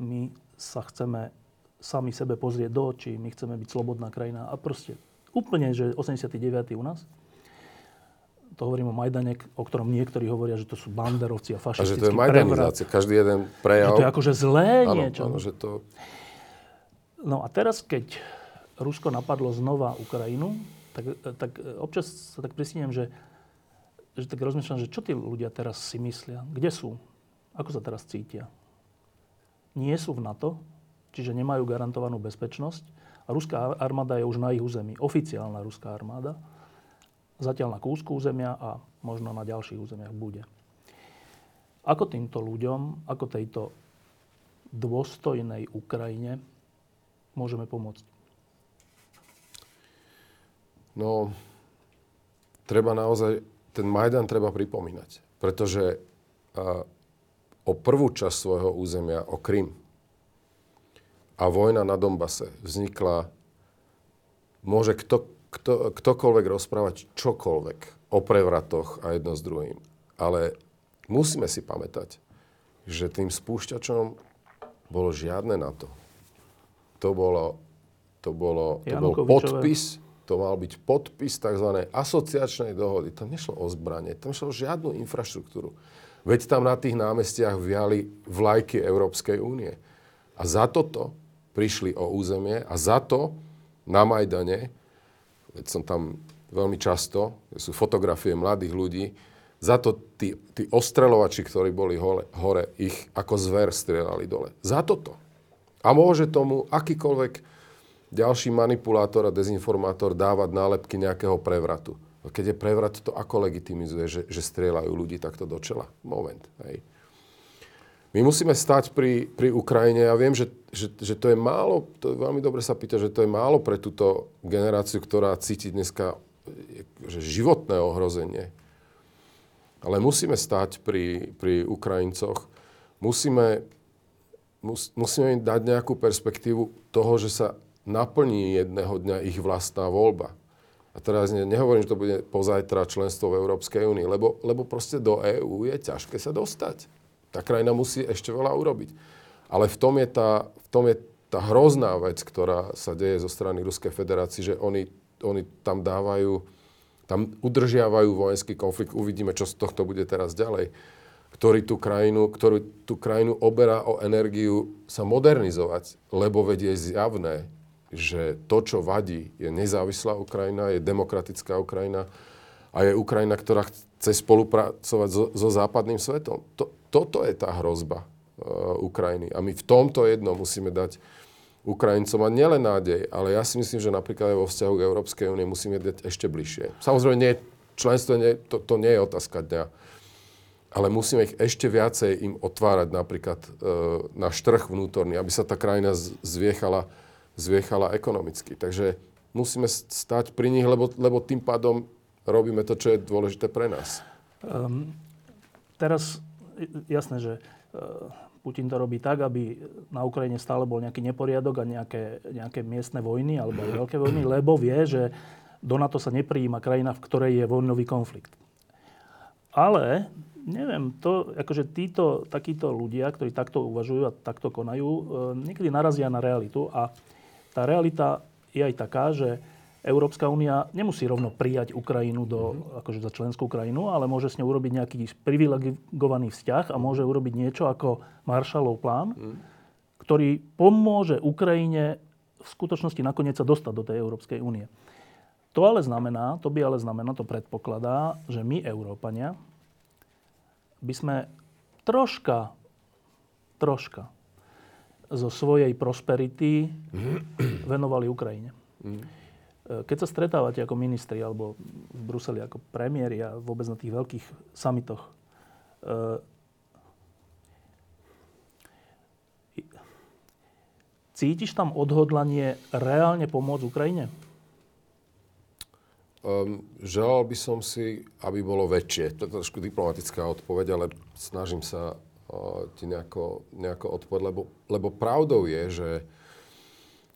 S1: My sa chceme sami sebe pozrieť do očí, my chceme byť slobodná krajina. A proste úplne, že 89. u nás. To hovorím o Majdane, o ktorom niektorí hovoria, že to sú banderovci a fašistickí
S2: A že to je majdanizácia, každý jeden prejav.
S1: Že to je akože zlé áno, niečo.
S2: Áno, že to...
S1: No a teraz, keď Rusko napadlo znova Ukrajinu, tak, tak občas sa tak pristínem, že, že tak rozmýšľam, že čo tí ľudia teraz si myslia? Kde sú? Ako sa teraz cítia? Nie sú v NATO, čiže nemajú garantovanú bezpečnosť a ruská armáda je už na ich území. Oficiálna ruská armáda. Zatiaľ na kúsku územia a možno na ďalších územiach bude. Ako týmto ľuďom, ako tejto dôstojnej Ukrajine môžeme pomôcť?
S2: No, treba naozaj, ten Majdan treba pripomínať. Pretože a, o prvú časť svojho územia, o Krym a vojna na Dombase vznikla, môže kto, kto, ktokoľvek rozprávať čokoľvek o prevratoch a jedno s druhým. Ale musíme si pamätať, že tým spúšťačom bolo žiadne NATO. To bolo, to bolo, to bol podpis to mal byť podpis tzv. asociačnej dohody. Tam nešlo o zbranie, tam nešlo o žiadnu infraštruktúru. Veď tam na tých námestiach viali vlajky Európskej únie. A za toto prišli o územie a za to na Majdane, veď som tam veľmi často, sú fotografie mladých ľudí, za to tí, tí ostrelovači, ktorí boli hore, hore, ich ako zver strieľali dole. Za toto. A môže tomu akýkoľvek ďalší manipulátor a dezinformátor dávať nálepky nejakého prevratu. Keď je prevrat, to ako legitimizuje, že, že strieľajú ľudí takto do čela? Moment. Hej. My musíme stať pri, pri Ukrajine. Ja viem, že, že, že to je málo, to je veľmi dobre sa pýta, že to je málo pre túto generáciu, ktorá cíti dneska že životné ohrozenie. Ale musíme stať pri, pri Ukrajincoch. Musíme, mus, musíme im dať nejakú perspektívu toho, že sa naplní jedného dňa ich vlastná voľba. A teraz ne, nehovorím, že to bude pozajtra členstvo v Európskej únii, lebo, lebo proste do EÚ je ťažké sa dostať. Tá krajina musí ešte veľa urobiť. Ale v tom je tá, v tom je tá hrozná vec, ktorá sa deje zo strany Ruskej federácie, že oni, oni tam dávajú, tam udržiavajú vojenský konflikt. Uvidíme, čo z tohto bude teraz ďalej ktorý tú krajinu, ktorú tú krajinu oberá o energiu sa modernizovať, lebo vedie zjavné, že to, čo vadí, je nezávislá Ukrajina, je demokratická Ukrajina a je Ukrajina, ktorá chce spolupracovať so, so západným svetom. To, toto je tá hrozba uh, Ukrajiny. A my v tomto jedno musíme dať Ukrajincom a nielen nádej, ale ja si myslím, že napríklad aj vo vzťahu k Európskej únie musíme dať ešte bližšie. Samozrejme, nie, členstvo nie, to, to nie je otázka dňa, ale musíme ich ešte viacej im otvárať napríklad uh, náš trh vnútorný, aby sa tá krajina zviechala zviechala ekonomicky. Takže musíme stať pri nich, lebo, lebo tým pádom robíme to, čo je dôležité pre nás. Um,
S1: teraz jasné, že uh, Putin to robí tak, aby na Ukrajine stále bol nejaký neporiadok a nejaké, nejaké miestne vojny alebo aj veľké vojny, lebo vie, že do NATO sa neprijíma krajina, v ktorej je vojnový konflikt. Ale neviem, to, akože títo, takíto ľudia, ktorí takto uvažujú a takto konajú, e, niekedy narazia na realitu a tá realita je aj taká, že Európska únia nemusí rovno prijať Ukrajinu do, mm-hmm. akože za členskú krajinu, ale môže s ňou urobiť nejaký privilegovaný vzťah a môže urobiť niečo ako Marshallov plán, mm-hmm. ktorý pomôže Ukrajine v skutočnosti nakoniec sa dostať do tej Európskej únie. To ale znamená, to by ale znamená, to predpokladá, že my, Európania, by sme troška, troška zo svojej prosperity venovali Ukrajine. Mm-hmm. Keď sa stretávate ako ministri alebo v Bruseli ako premiéri a vôbec na tých veľkých samitoch, eh, cítiš tam odhodlanie reálne pomôcť Ukrajine?
S2: Um, želal by som si, aby bolo väčšie. To je trošku diplomatická odpoveď, ale snažím sa ti nejako, nejako odpovedať, lebo, lebo pravdou je, že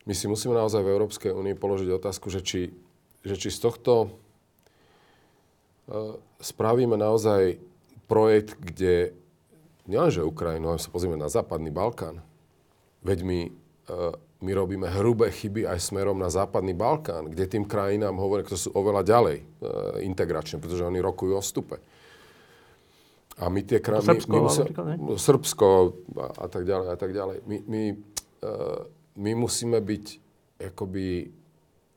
S2: my si musíme naozaj v Európskej únii položiť otázku, že či, že či z tohto uh, spravíme naozaj projekt, kde nielenže Ukrajinu, ale sa pozrieme na západný Balkán. Veď my, uh, my robíme hrubé chyby aj smerom na západný Balkán, kde tým krajinám hovoria, ktoré sú oveľa ďalej uh, integračne, pretože oni rokujú o vstupe. A my tie krajiny...
S1: Srbsko, my musíme,
S2: Srbsko a, a tak ďalej a tak ďalej. My, my uh, my musíme byť akoby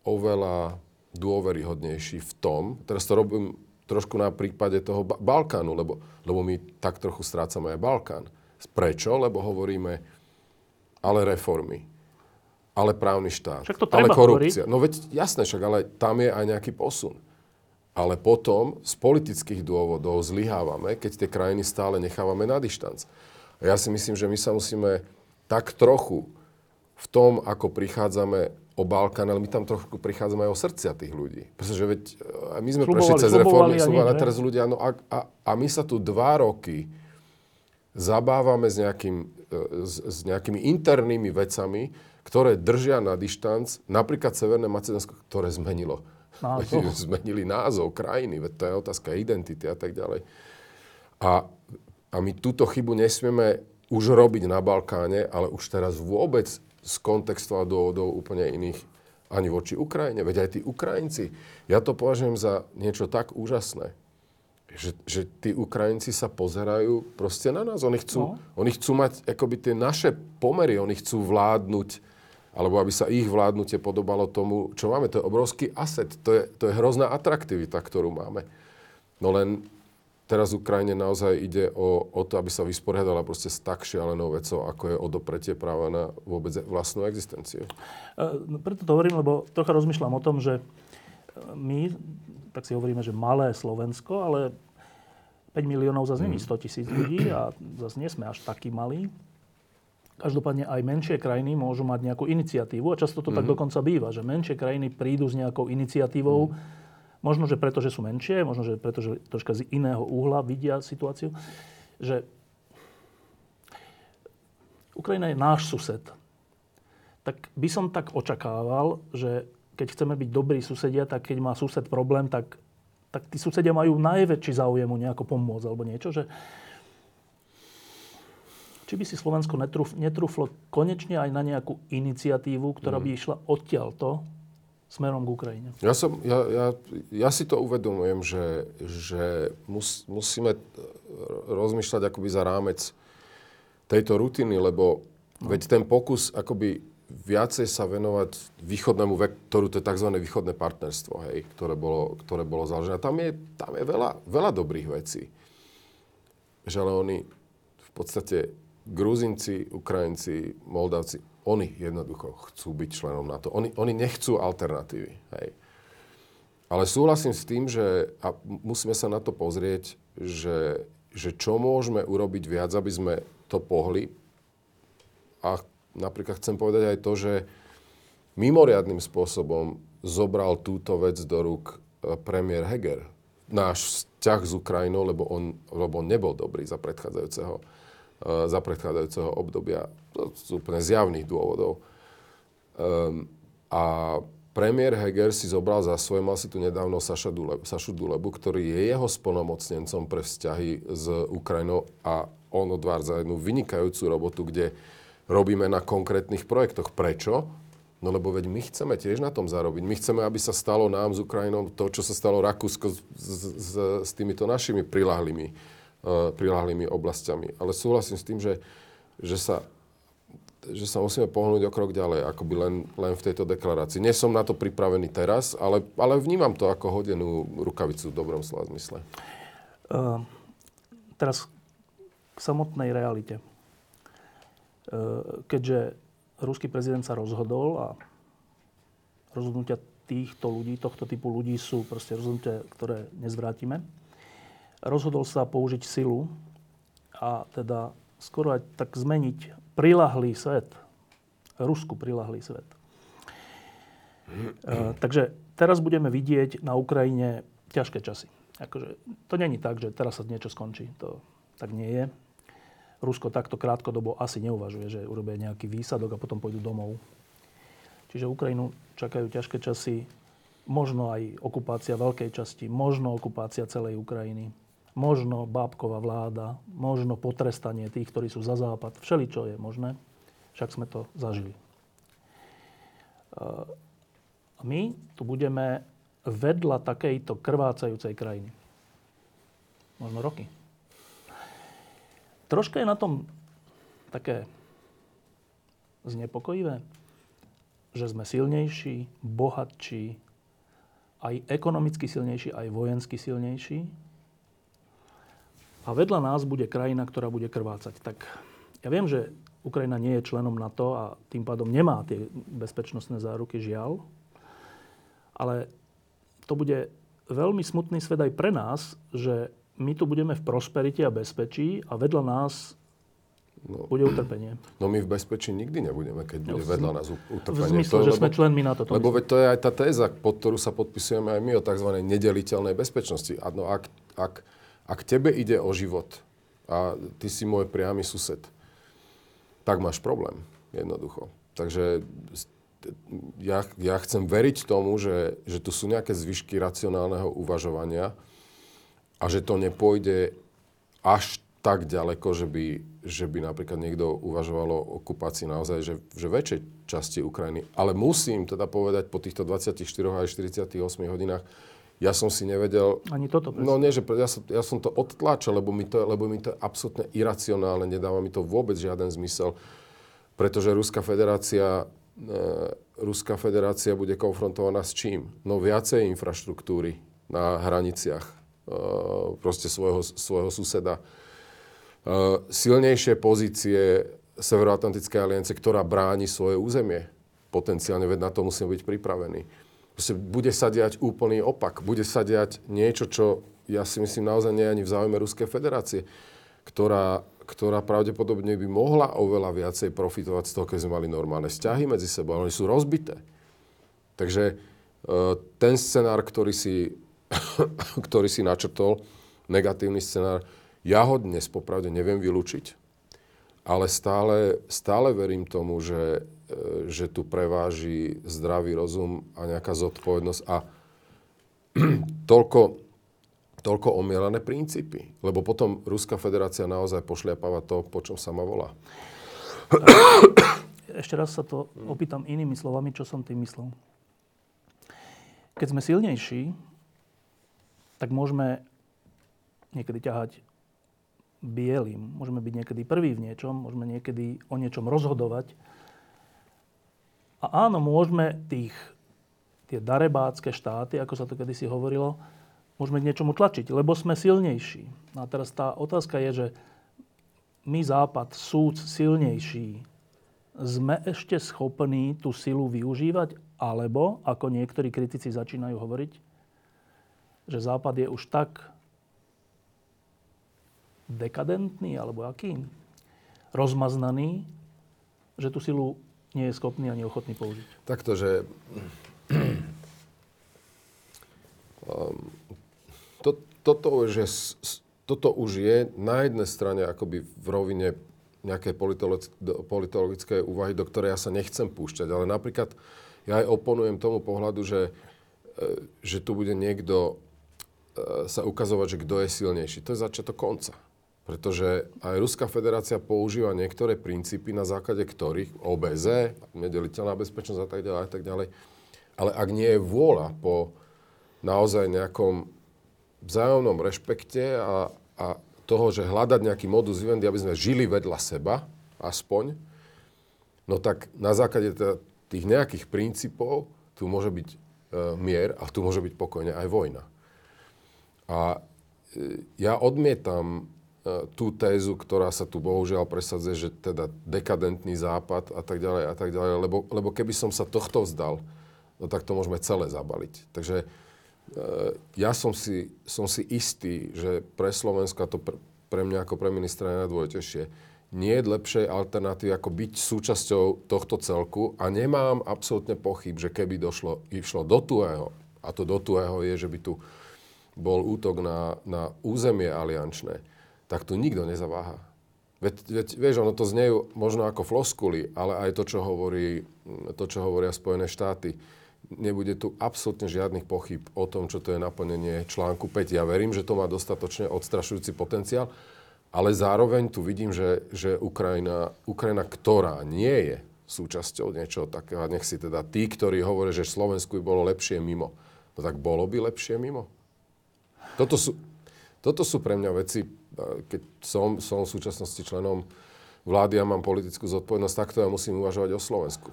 S2: oveľa dôveryhodnejší v tom, teraz to robím trošku na prípade toho Balkánu, lebo, lebo my tak trochu strácame aj Balkán. Prečo? Lebo hovoríme, ale reformy, ale právny štát, ale korupcia. Hovoriť. No veď jasné, však, ale tam je aj nejaký posun. Ale potom z politických dôvodov zlyhávame, keď tie krajiny stále nechávame na dištanc. A ja si myslím, že my sa musíme tak trochu v tom, ako prichádzame o Balkán, ale my tam trošku prichádzame aj o srdcia tých ľudí. Pretože veď e, my sme slubovali, prešli cez reformy, slubovali, teraz ľudia, no a, a, a my sa tu dva roky zabávame s, nejakým, e, s, s nejakými internými vecami, ktoré držia na dištanc, napríklad Severné Macedónsko, ktoré zmenilo. Názov. Zmenili názov krajiny, veď to je otázka identity a tak ďalej. A, a my túto chybu nesmieme už robiť na Balkáne, ale už teraz vôbec z kontextu a dôvodov úplne iných ani voči Ukrajine. Veď aj tí Ukrajinci, ja to považujem za niečo tak úžasné, že, že tí Ukrajinci sa pozerajú proste na nás. Oni chcú, no. oni chcú mať akoby tie naše pomery, oni chcú vládnuť, alebo aby sa ich vládnutie podobalo tomu, čo máme. To je obrovský aset, to je, to je hrozná atraktivita, ktorú máme. No len teraz Ukrajine naozaj ide o, o to, aby sa vysporiadala proste s tak šialenou vecou, ako je odopretie práva na vôbec vlastnú existenciu.
S1: E, preto to hovorím, lebo trocha rozmýšľam o tom, že my, tak si hovoríme, že malé Slovensko, ale 5 miliónov zase není 100 mhm. tisíc ľudí a zase nie sme až takí malí. Každopádne aj menšie krajiny môžu mať nejakú iniciatívu a často to mm-hmm. tak mhm. dokonca býva, že menšie krajiny prídu s nejakou iniciatívou, mm-hmm Možno, že preto, že sú menšie, možno, že preto, že troška z iného uhla vidia situáciu, že Ukrajina je náš sused. Tak by som tak očakával, že keď chceme byť dobrí susedia, tak keď má sused problém, tak, tak tí susedia majú najväčší záujem mu nejako pomôcť alebo niečo, že či by si Slovensko netruf, netruflo konečne aj na nejakú iniciatívu, ktorá by mm. išla odtiaľto, smerom k Ukrajine.
S2: Ja, som, ja, ja, ja si to uvedomujem, že, že mus, musíme rozmýšľať akoby za rámec tejto rutiny, lebo no. veď ten pokus akoby viacej sa venovať východnému vektoru, to je tzv. východné partnerstvo, hej, ktoré bolo, ktoré bolo založené. Tam je, tam je veľa, veľa dobrých vecí. Že ale oni v podstate Gruzinci, Ukrajinci, Moldavci, oni jednoducho chcú byť členom NATO. Oni, oni nechcú alternatívy. Hej. Ale súhlasím s tým, že a musíme sa na to pozrieť, že, že čo môžeme urobiť viac, aby sme to pohli. A napríklad chcem povedať aj to, že mimoriadným spôsobom zobral túto vec do rúk e, premiér Heger. Náš vzťah s Ukrajinou, lebo on, lebo on nebol dobrý za predchádzajúceho za predchádzajúceho obdobia. To z úplne zjavných dôvodov. Um, a premiér Heger si zobral za svoje, mal si tu nedávno Saša Dule, Sašu Dulebu, ktorý je jeho splnomocnencom pre vzťahy s Ukrajinou a on odvádza jednu vynikajúcu robotu, kde robíme na konkrétnych projektoch. Prečo? No lebo veď my chceme tiež na tom zarobiť. My chceme, aby sa stalo nám s Ukrajinou to, čo sa stalo Rakúsko s, s, s týmito našimi prilahlými, uh, prilahlými oblastiami. Ale súhlasím s tým, že, že, sa, že sa musíme pohnúť o krok ďalej, akoby len, len v tejto deklarácii. Nie som na to pripravený teraz, ale, ale vnímam to ako hodenú rukavicu v dobrom slova zmysle. Uh,
S1: teraz k samotnej realite. Uh, keďže ruský prezident sa rozhodol a rozhodnutia týchto ľudí, tohto typu ľudí sú proste rozhodnutia, ktoré nezvrátime. Rozhodol sa použiť silu a teda skoro aj tak zmeniť prilahlý svet, Rusku prilahlý svet. E, takže teraz budeme vidieť na Ukrajine ťažké časy. Akože, to není tak, že teraz sa niečo skončí. To tak nie je. Rusko takto krátkodobo asi neuvažuje, že urobia nejaký výsadok a potom pôjdu domov. Čiže Ukrajinu čakajú ťažké časy, možno aj okupácia veľkej časti, možno okupácia celej Ukrajiny, možno bábková vláda, možno potrestanie tých, ktorí sú za západ. Všeličo je možné, však sme to zažili. A my tu budeme vedľa takejto krvácajúcej krajiny. Možno roky. Troška je na tom také znepokojivé, že sme silnejší, bohatší, aj ekonomicky silnejší, aj vojensky silnejší. A vedľa nás bude krajina, ktorá bude krvácať. Tak ja viem, že Ukrajina nie je členom NATO a tým pádom nemá tie bezpečnostné záruky, žiaľ. Ale to bude veľmi smutný svet aj pre nás, že my tu budeme v prosperite a bezpečí a vedľa nás no, bude utrpenie.
S2: No my v bezpečí nikdy nebudeme, keď bude no, vedľa nás utrpenie.
S1: V zmysle, to, že lebo, sme členmi na to.
S2: Lebo veď to je aj tá téza, pod ktorú sa podpisujeme aj my o tzv. nedeliteľnej bezpečnosti. A no, ak, ak, ak tebe ide o život a ty si môj priamy sused, tak máš problém, jednoducho. Takže ja, ja chcem veriť tomu, že, že tu sú nejaké zvyšky racionálneho uvažovania, a že to nepôjde až tak ďaleko, že by, že by napríklad niekto uvažoval o okupácii naozaj, že, že väčšej časti Ukrajiny. Ale musím teda povedať po týchto 24 až 48 hodinách, ja som si nevedel...
S1: Ani toto.
S2: Presne. No nie, že ja som, ja som to odtlačil, lebo mi to, lebo mi to je absolútne iracionálne, nedáva mi to vôbec žiaden zmysel, pretože Ruská federácia, e, Ruská federácia bude konfrontovaná s čím? No viacej infraštruktúry na hraniciach Eh, proste svojho, svojho suseda. Eh, silnejšie pozície Severoatlantickej aliance, ktorá bráni svoje územie. Potenciálne, veď na to musíme byť pripravení. Proste bude sa diať úplný opak. Bude sa diať niečo, čo ja si myslím naozaj nie ani v záujme Ruskej federácie, ktorá, ktorá pravdepodobne by mohla oveľa viacej profitovať z toho, keď sme mali normálne vzťahy medzi sebou, ale oni sú rozbité. Takže eh, ten scenár, ktorý si ktorý si načrtol, negatívny scenár, ja ho dnes popravde neviem vylúčiť, ale stále, stále verím tomu, že, e, že tu preváži zdravý rozum a nejaká zodpovednosť a toľko, toľko omielané princípy. Lebo potom Ruská federácia naozaj pošliapáva to, po čom sa ma volá.
S1: Ešte raz sa to opýtam inými slovami, čo som tým myslel. Keď sme silnejší, tak môžeme niekedy ťahať bielým. Môžeme byť niekedy prví v niečom, môžeme niekedy o niečom rozhodovať. A áno, môžeme tých, tie darebácké štáty, ako sa to kedysi hovorilo, môžeme k niečomu tlačiť, lebo sme silnejší. No a teraz tá otázka je, že my Západ, súd silnejší, sme ešte schopní tú silu využívať, alebo, ako niektorí kritici začínajú hovoriť, že Západ je už tak dekadentný, alebo aký, rozmaznaný, že tú silu nie je schopný ani ochotný použiť.
S2: Takto, že um, to, toto už je toto už je na jednej strane akoby v rovine nejakej politologickej úvahy, do ktorej ja sa nechcem púšťať. Ale napríklad ja aj oponujem tomu pohľadu, že, e, že tu bude niekto e, sa ukazovať, že kto je silnejší. To je začiatok konca. Pretože aj Ruská federácia používa niektoré princípy, na základe ktorých OBZ, nedeliteľná bezpečnosť a tak ďalej a tak ďalej. Ale ak nie je vôľa po naozaj nejakom vzájomnom rešpekte a, a toho, že hľadať nejaký modus vivendi, aby sme žili vedľa seba, aspoň, no tak na základe tých nejakých princípov tu môže byť e, mier a tu môže byť pokojne aj vojna. A e, ja odmietam tú tézu, ktorá sa tu bohužiaľ presadzuje, že teda dekadentný západ a tak ďalej a tak ďalej, lebo, lebo keby som sa tohto vzdal, no tak to môžeme celé zabaliť. Takže Eh, ja som si, som si istý, že pre Slovensko, a to pre, pre mňa ako pre ministra je najdôležitejšie, nie je lepšej alternatívy ako byť súčasťou tohto celku a nemám absolútne pochyb, že keby došlo, išlo do tuého, a to do tuého je, že by tu bol útok na, na územie aliančné, tak tu nikto nezaváha. Veď, veď, vieš, ono to znie možno ako floskuly, ale aj to, čo, hovorí, to, čo hovoria Spojené štáty nebude tu absolútne žiadnych pochyb o tom, čo to je naplnenie článku 5. Ja verím, že to má dostatočne odstrašujúci potenciál, ale zároveň tu vidím, že, že Ukrajina, Ukrajina, ktorá nie je súčasťou niečoho takého, nech si teda tí, ktorí hovoria, že Slovensku by bolo lepšie mimo, no tak bolo by lepšie mimo? Toto sú, toto sú pre mňa veci, keď som, som v súčasnosti členom vlády a mám politickú zodpovednosť, takto ja musím uvažovať o Slovensku.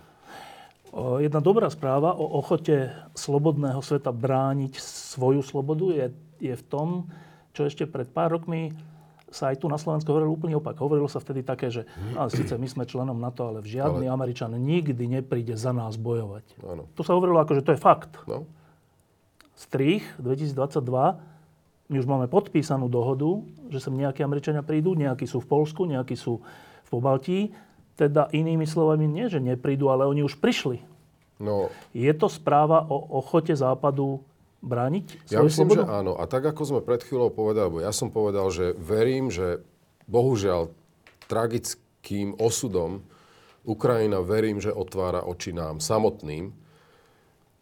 S1: Jedna dobrá správa o ochote slobodného sveta brániť svoju slobodu je, je v tom, čo ešte pred pár rokmi sa aj tu na Slovensku hovorilo úplne opak. Hovorilo sa vtedy také, že a síce my sme členom NATO, ale žiadny ale... Američan nikdy nepríde za nás bojovať. Ano. To sa hovorilo ako, že to je fakt. No. Strich 2022, my už máme podpísanú dohodu, že sem nejakí Američania prídu, nejakí sú v Polsku, nejakí sú v Pobaltí teda inými slovami nie, že neprídu, ale oni už prišli. No. Je to správa o ochote Západu brániť
S2: Ja myslím, slobodu? že áno. A tak, ako sme pred chvíľou povedali, bo ja som povedal, že verím, že bohužiaľ tragickým osudom Ukrajina verím, že otvára oči nám samotným,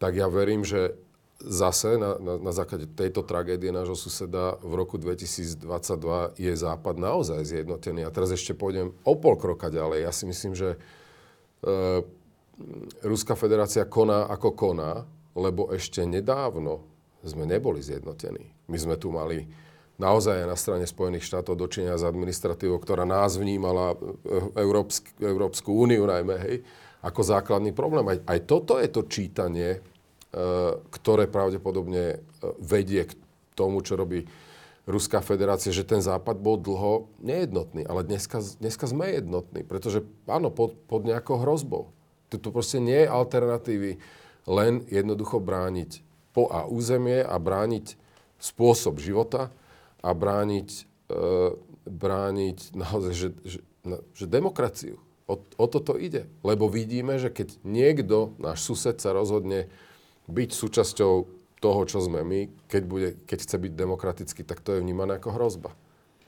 S2: tak ja verím, že zase na, na, na základe tejto tragédie nášho suseda v roku 2022 je Západ naozaj zjednotený. A teraz ešte pôjdem o pol kroka ďalej. Ja si myslím, že e, Ruská federácia koná ako koná, lebo ešte nedávno sme neboli zjednotení. My sme tu mali naozaj na strane Spojených štátov dočenia s administratívou, ktorá nás vnímala, e, Európsk, Európsku úniu najmä, hej, ako základný problém. Aj, aj toto je to čítanie ktoré pravdepodobne eh, vedie k tomu, čo robí Ruská federácia, že ten západ bol dlho nejednotný. Ale dneska, dneska sme jednotní, pretože áno, pod, pod nejakou hrozbou. Tu proste nie je alternatívy len jednoducho brániť po a územie a brániť spôsob života a brániť, e, brániť naozaj, že, že, že demokraciu. O, o toto ide. Lebo vidíme, že keď niekto, náš sused sa rozhodne byť súčasťou toho, čo sme my, keď, bude, keď chce byť demokratický, tak to je vnímané ako hrozba.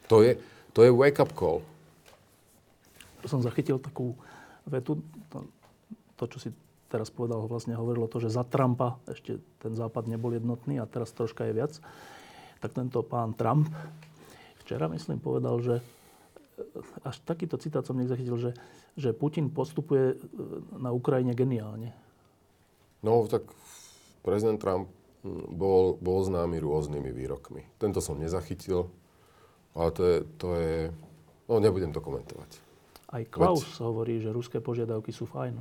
S2: To je, to je wake-up call.
S1: Som zachytil takú vetu, to, to, čo si teraz povedal, vlastne hovorilo to, že za Trumpa ešte ten západ nebol jednotný a teraz troška je viac. Tak tento pán Trump včera, myslím, povedal, že až takýto citát som zachytil, že, že Putin postupuje na Ukrajine geniálne.
S2: No, tak prezident Trump hm, bol, bol známy rôznymi výrokmi. Tento som nezachytil, ale to je, to je no nebudem to komentovať.
S1: Aj Klaus Veď, hovorí, že ruské požiadavky sú fajn.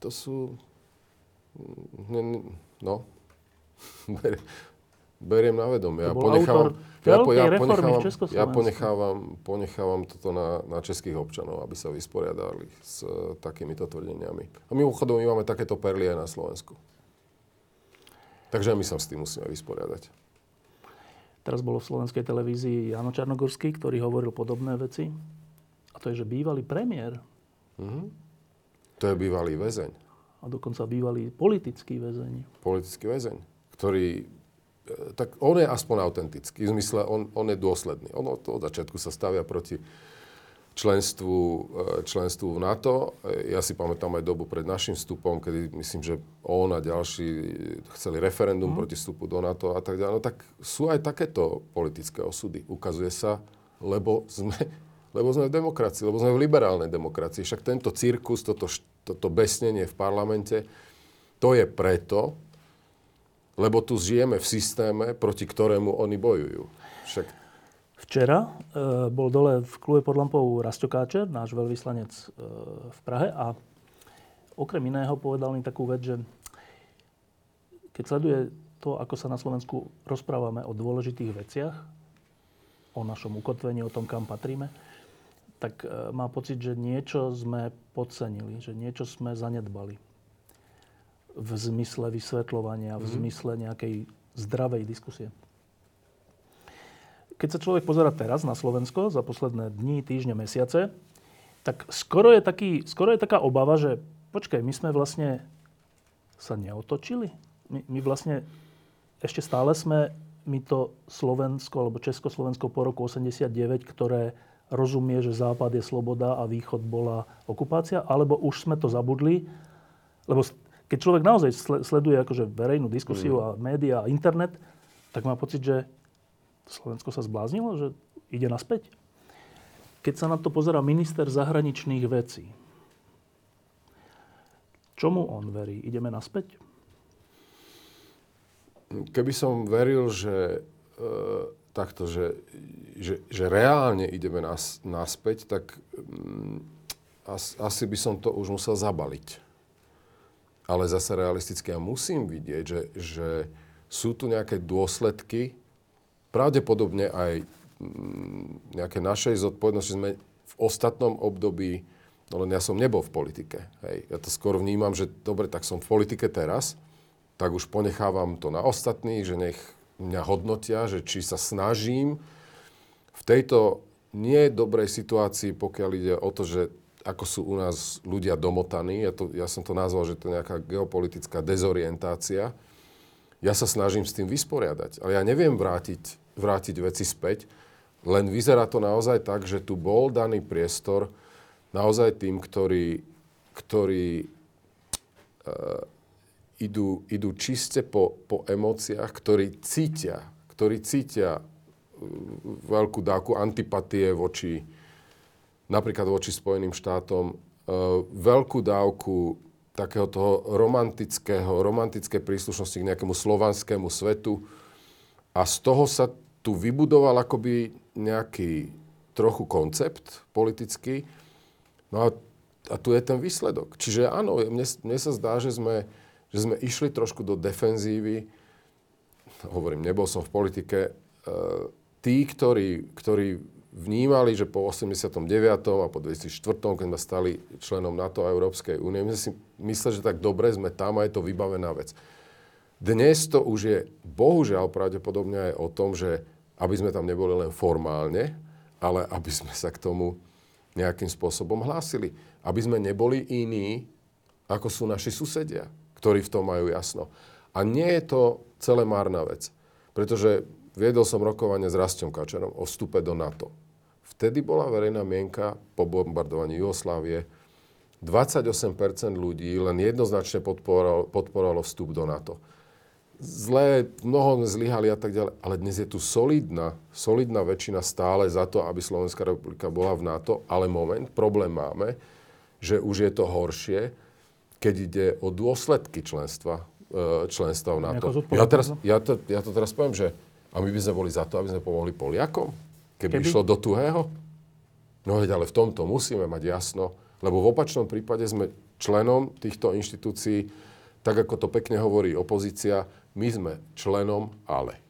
S2: To sú... No, beriem na vedomie. Ja ponechávam, ja, po, ja, ponechávam, ja ponechávam, ponechávam toto na, na českých občanov, aby sa vysporiadali s uh, takýmito tvrdeniami. A mimochodom, my máme takéto perly aj na Slovensku. Takže my sa s tým musíme vysporiadať.
S1: Teraz bolo v slovenskej televízii Jano Čarnogorský, ktorý hovoril podobné veci. A to je, že bývalý premiér. Mm-hmm.
S2: To je bývalý väzeň.
S1: A dokonca bývalý politický väzeň.
S2: Politický väzeň, ktorý tak on je aspoň autentický. V zmysle, on, on je dôsledný. On od, od začiatku sa stavia proti členstvu, e, členstvu v NATO. Ja si pamätám aj dobu pred našim vstupom, kedy myslím, že on a ďalší chceli referendum mm. proti vstupu do NATO a tak ďalej. No tak sú aj takéto politické osudy. Ukazuje sa, lebo sme, lebo sme v demokracii, lebo sme v liberálnej demokracii. Však tento cirkus, toto, toto besnenie v parlamente, to je preto, lebo tu žijeme v systéme, proti ktorému oni bojujú. Však
S1: Včera e, bol dole v klube pod lampou Rasto Káčer, náš veľvyslanec e, v Prahe a okrem iného povedal mi takú vec, že keď sleduje to, ako sa na Slovensku rozprávame o dôležitých veciach, o našom ukotvení, o tom, kam patríme, tak e, má pocit, že niečo sme podcenili, že niečo sme zanedbali v zmysle vysvetľovania, v mm-hmm. zmysle nejakej zdravej diskusie keď sa človek pozera teraz na Slovensko za posledné dni, týždne, mesiace, tak skoro je, taký, skoro je taká obava, že počkaj, my sme vlastne sa neotočili. My, my vlastne ešte stále sme my to Slovensko alebo Československo po roku 89, ktoré rozumie, že Západ je sloboda a Východ bola okupácia, alebo už sme to zabudli, lebo keď človek naozaj sleduje akože verejnú diskusiu mm. a médiá a internet, tak má pocit, že Slovensko sa zbláznilo, že ide naspäť? Keď sa na to pozera minister zahraničných vecí, čomu on verí? Ideme naspäť?
S2: Keby som veril, že e, takto, že, že, že reálne ideme nas, naspäť, tak mm, as, asi by som to už musel zabaliť. Ale zase realisticky ja musím vidieť, že, že sú tu nejaké dôsledky, pravdepodobne aj mm, nejaké našej zodpovednosti sme v ostatnom období, no len ja som nebol v politike. Hej. Ja to skôr vnímam, že dobre, tak som v politike teraz, tak už ponechávam to na ostatných, že nech mňa hodnotia, že či sa snažím v tejto nie dobrej situácii, pokiaľ ide o to, že ako sú u nás ľudia domotaní, ja, to, ja som to nazval, že to je nejaká geopolitická dezorientácia, ja sa snažím s tým vysporiadať. Ale ja neviem vrátiť vrátiť veci späť. Len vyzerá to naozaj tak, že tu bol daný priestor naozaj tým, ktorí, ktorí uh, idú, idú čiste po, po emóciách, ktorí cítia, ktorí cítia uh, veľkú dávku antipatie voči napríklad voči Spojeným štátom, uh, veľkú dávku takého toho romantického, romantické príslušnosti k nejakému slovanskému svetu. A z toho sa tu vybudoval akoby nejaký trochu koncept politický. No a, a tu je ten výsledok. Čiže áno, mne, mne sa zdá, že sme, že sme išli trošku do defenzívy. Hovorím, nebol som v politike. E, tí, ktorí, ktorí vnímali, že po 89. a po 2004. keď sme stali členom NATO a Európskej únie, my si mysleli, že tak dobre sme tam a je to vybavená vec. Dnes to už je bohužiaľ pravdepodobne aj o tom, že aby sme tam neboli len formálne, ale aby sme sa k tomu nejakým spôsobom hlásili. Aby sme neboli iní, ako sú naši susedia, ktorí v tom majú jasno. A nie je to celé márna vec. Pretože viedol som rokovanie s Rastom Kačerom o vstupe do NATO. Vtedy bola verejná mienka po bombardovaní Jugoslávie 28% ľudí len jednoznačne podporovalo, podporovalo vstup do NATO zlé, mnoho zlyhali a tak ďalej, ale dnes je tu solidná, solidná väčšina stále za to, aby Slovenská republika bola v NATO, ale moment, problém máme, že už je to horšie, keď ide o dôsledky členstva, e, členstva v NATO. Ja, teraz, ja, to, ja to teraz poviem, že a my by sme boli za to, aby sme pomohli Poliakom, keby, keby? išlo do tuhého? No veď ale v tomto musíme mať jasno, lebo v opačnom prípade sme členom týchto inštitúcií, tak ako to pekne hovorí opozícia, my sme členom ale.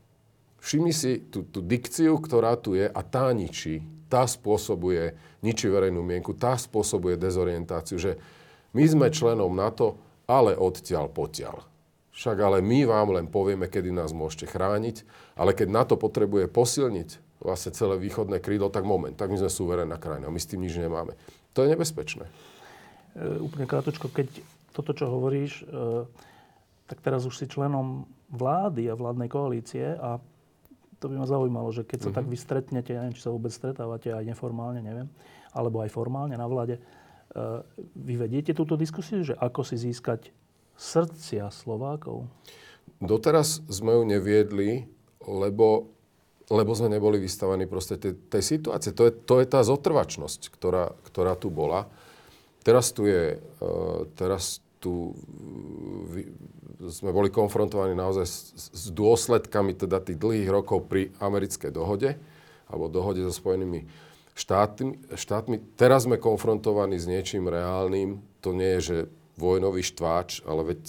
S2: Všimni si tú, tú dikciu, ktorá tu je a tá ničí. Tá spôsobuje, ničí verejnú mienku, tá spôsobuje dezorientáciu, že my sme členom NATO, ale odtiaľ potiaľ. Však ale my vám len povieme, kedy nás môžete chrániť, ale keď NATO potrebuje posilniť vlastne celé východné krídlo, tak moment, tak my sme suverénna krajina, my s tým nič nemáme. To je nebezpečné.
S1: E, úplne krátko, keď toto, čo hovoríš, e, tak teraz už si členom vlády a vládnej koalície a to by ma zaujímalo, že keď sa mm-hmm. tak vy stretnete, ja neviem, či sa vôbec stretávate aj neformálne, neviem, alebo aj formálne na vláde, uh, vy vediete túto diskusiu, že ako si získať srdcia Slovákov?
S2: Doteraz sme ju neviedli, lebo, lebo sme neboli vystavení proste tej, tej situácie. To je, to je tá zotrvačnosť, ktorá, ktorá tu bola. Teraz tu je, uh, teraz tu sme boli konfrontovaní naozaj s, s dôsledkami teda tých dlhých rokov pri americkej dohode alebo dohode so Spojenými štátmi. štátmi. Teraz sme konfrontovaní s niečím reálnym. To nie je, že vojnový štváč, ale veď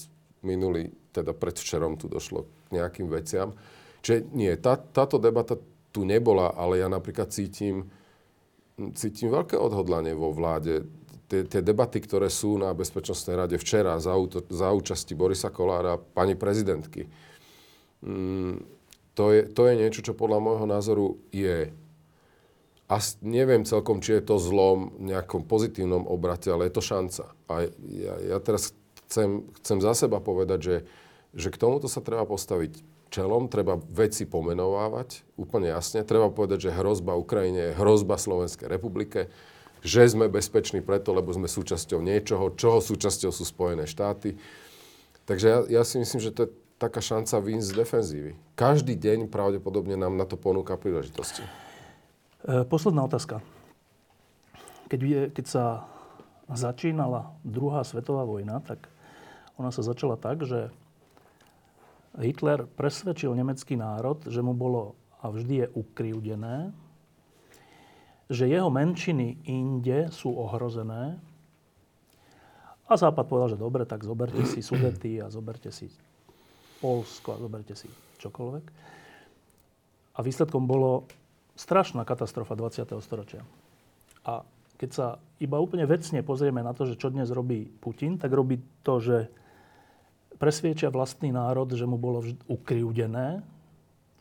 S2: minulý, teda predvčerom tu došlo k nejakým veciam. Čiže nie, tá, táto debata tu nebola, ale ja napríklad cítim, cítim veľké odhodlanie vo vláde tie, tie debaty, ktoré sú na Bezpečnostnej rade včera za, za účasti Borisa Kolára, pani prezidentky, mm, to, je, to je niečo, čo podľa môjho názoru je a neviem celkom, či je to zlom v nejakom pozitívnom obrate, ale je to šanca. A ja, ja teraz chcem, chcem za seba povedať, že, že k tomuto sa treba postaviť čelom, treba veci pomenovávať úplne jasne. Treba povedať, že hrozba Ukrajine je hrozba Slovenskej republike že sme bezpeční preto, lebo sme súčasťou niečoho, čoho súčasťou sú Spojené štáty. Takže ja, ja si myslím, že to je taká šanca výjsť z defenzívy. Každý deň pravdepodobne nám na to ponúka príležitosti.
S1: E, posledná otázka. Keď, je, keď sa začínala druhá svetová vojna, tak ona sa začala tak, že Hitler presvedčil nemecký národ, že mu bolo a vždy je ukrivdené, že jeho menšiny inde sú ohrozené. A Západ povedal, že dobre, tak zoberte si Sudety a zoberte si Polsko a zoberte si čokoľvek. A výsledkom bolo strašná katastrofa 20. storočia. A keď sa iba úplne vecne pozrieme na to, že čo dnes robí Putin, tak robí to, že presviečia vlastný národ, že mu bolo ukrivdené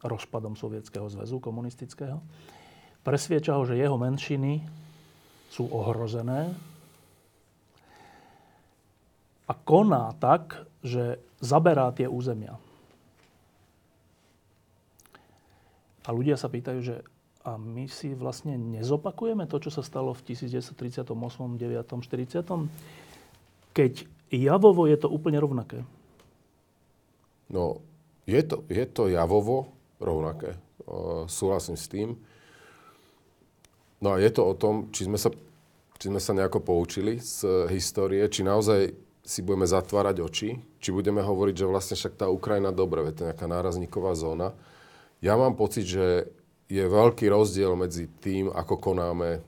S1: rozpadom Sovietskeho zväzu komunistického presvieča ho, že jeho menšiny sú ohrozené a koná tak, že zaberá tie územia. A ľudia sa pýtajú, že a my si vlastne nezopakujeme to, čo sa stalo v 1938, 9, 40, keď javovo je to úplne rovnaké.
S2: No, je to, je to javovo rovnaké. Uh, súhlasím s tým. No a je to o tom, či sme sa, či sme sa nejako poučili z histórie, či naozaj si budeme zatvárať oči, či budeme hovoriť, že vlastne však tá Ukrajina dobre, je to nejaká nárazníková zóna. Ja mám pocit, že je veľký rozdiel medzi tým, ako konáme e,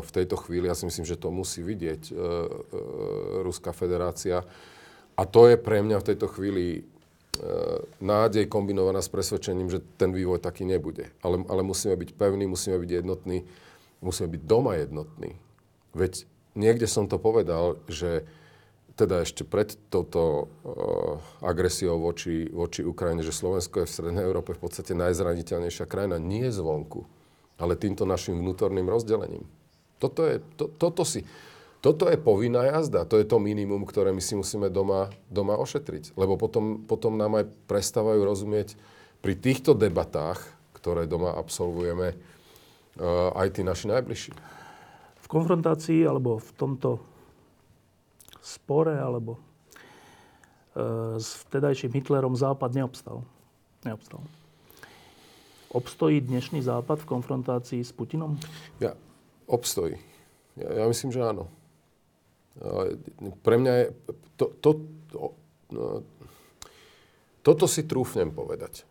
S2: v tejto chvíli. Ja si myslím, že to musí vidieť uh, Ruská federácia. A to je pre mňa v tejto chvíli nádej kombinovaná s presvedčením, že ten vývoj taký nebude. Ale, ale musíme byť pevní, musíme byť jednotní musíme byť doma jednotní. Veď niekde som to povedal, že teda ešte pred touto uh, agresiou voči, voči Ukrajine, že Slovensko je v Strednej Európe v podstate najzraniteľnejšia krajina, nie zvonku, ale týmto našim vnútorným rozdelením. Toto je, to, toto si, toto je povinná jazda, to je to minimum, ktoré my si musíme doma, doma ošetriť. Lebo potom, potom nám aj prestávajú rozumieť pri týchto debatách, ktoré doma absolvujeme, aj tí naši najbližší.
S1: V konfrontácii alebo v tomto spore alebo e, s vtedajším Hitlerom Západ neobstal. neobstal. Obstojí dnešný Západ v konfrontácii s Putinom?
S2: Ja, obstojí. Ja, ja myslím, že áno. Pre mňa je... To, to, to, no, toto si trúfnem povedať.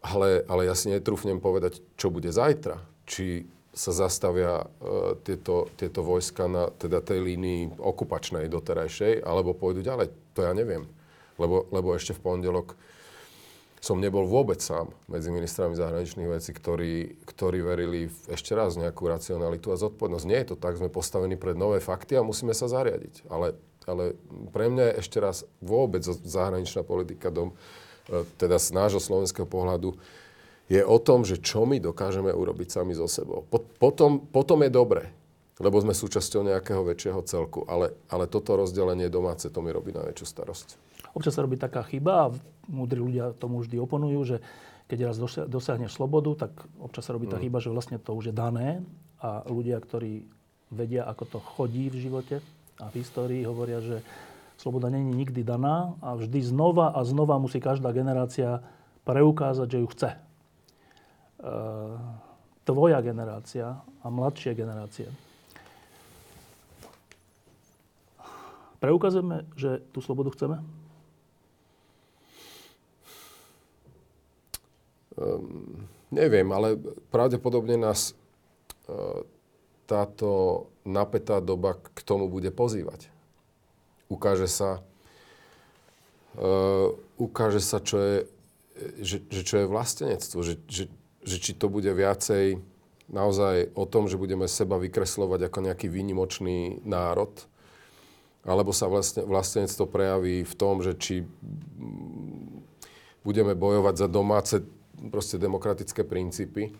S2: Ale, ale ja si netrúfnem povedať, čo bude zajtra. Či sa zastavia uh, tieto, tieto vojska na teda tej línii okupačnej doterajšej, alebo pôjdu ďalej. To ja neviem. Lebo, lebo ešte v pondelok som nebol vôbec sám medzi ministrami zahraničných vecí, ktorí, ktorí verili v ešte raz nejakú racionalitu a zodpovednosť. Nie je to tak, sme postavení pred nové fakty a musíme sa zariadiť. Ale, ale pre mňa je ešte raz vôbec zahraničná politika dom, E, teda z nášho slovenského pohľadu, je o tom, že čo my dokážeme urobiť sami so sebou. Potom, potom je dobre. lebo sme súčasťou nejakého väčšieho celku. Ale, ale toto rozdelenie domáce, to mi robí najväčšiu starosť.
S1: Občas sa robí taká chyba a múdri ľudia tomu vždy oponujú, že keď raz dosiahneš slobodu, tak občas sa robí tá mm. chyba, že vlastne to už je dané a ľudia, ktorí vedia, ako to chodí v živote a v histórii, hovoria, že sloboda není nikdy daná a vždy znova a znova musí každá generácia preukázať, že ju chce. E, tvoja generácia a mladšie generácie Preukazujeme, že tú slobodu chceme?
S2: Um, neviem, ale pravdepodobne nás uh, táto napätá doba k tomu bude pozývať. Ukáže sa, uh, ukáže sa čo je, že, že čo je vlastenectvo, že, že, že či to bude viacej naozaj o tom, že budeme seba vykreslovať ako nejaký výnimočný národ, alebo sa vlastne, vlastenectvo prejaví v tom, že či budeme bojovať za domáce proste demokratické princípy.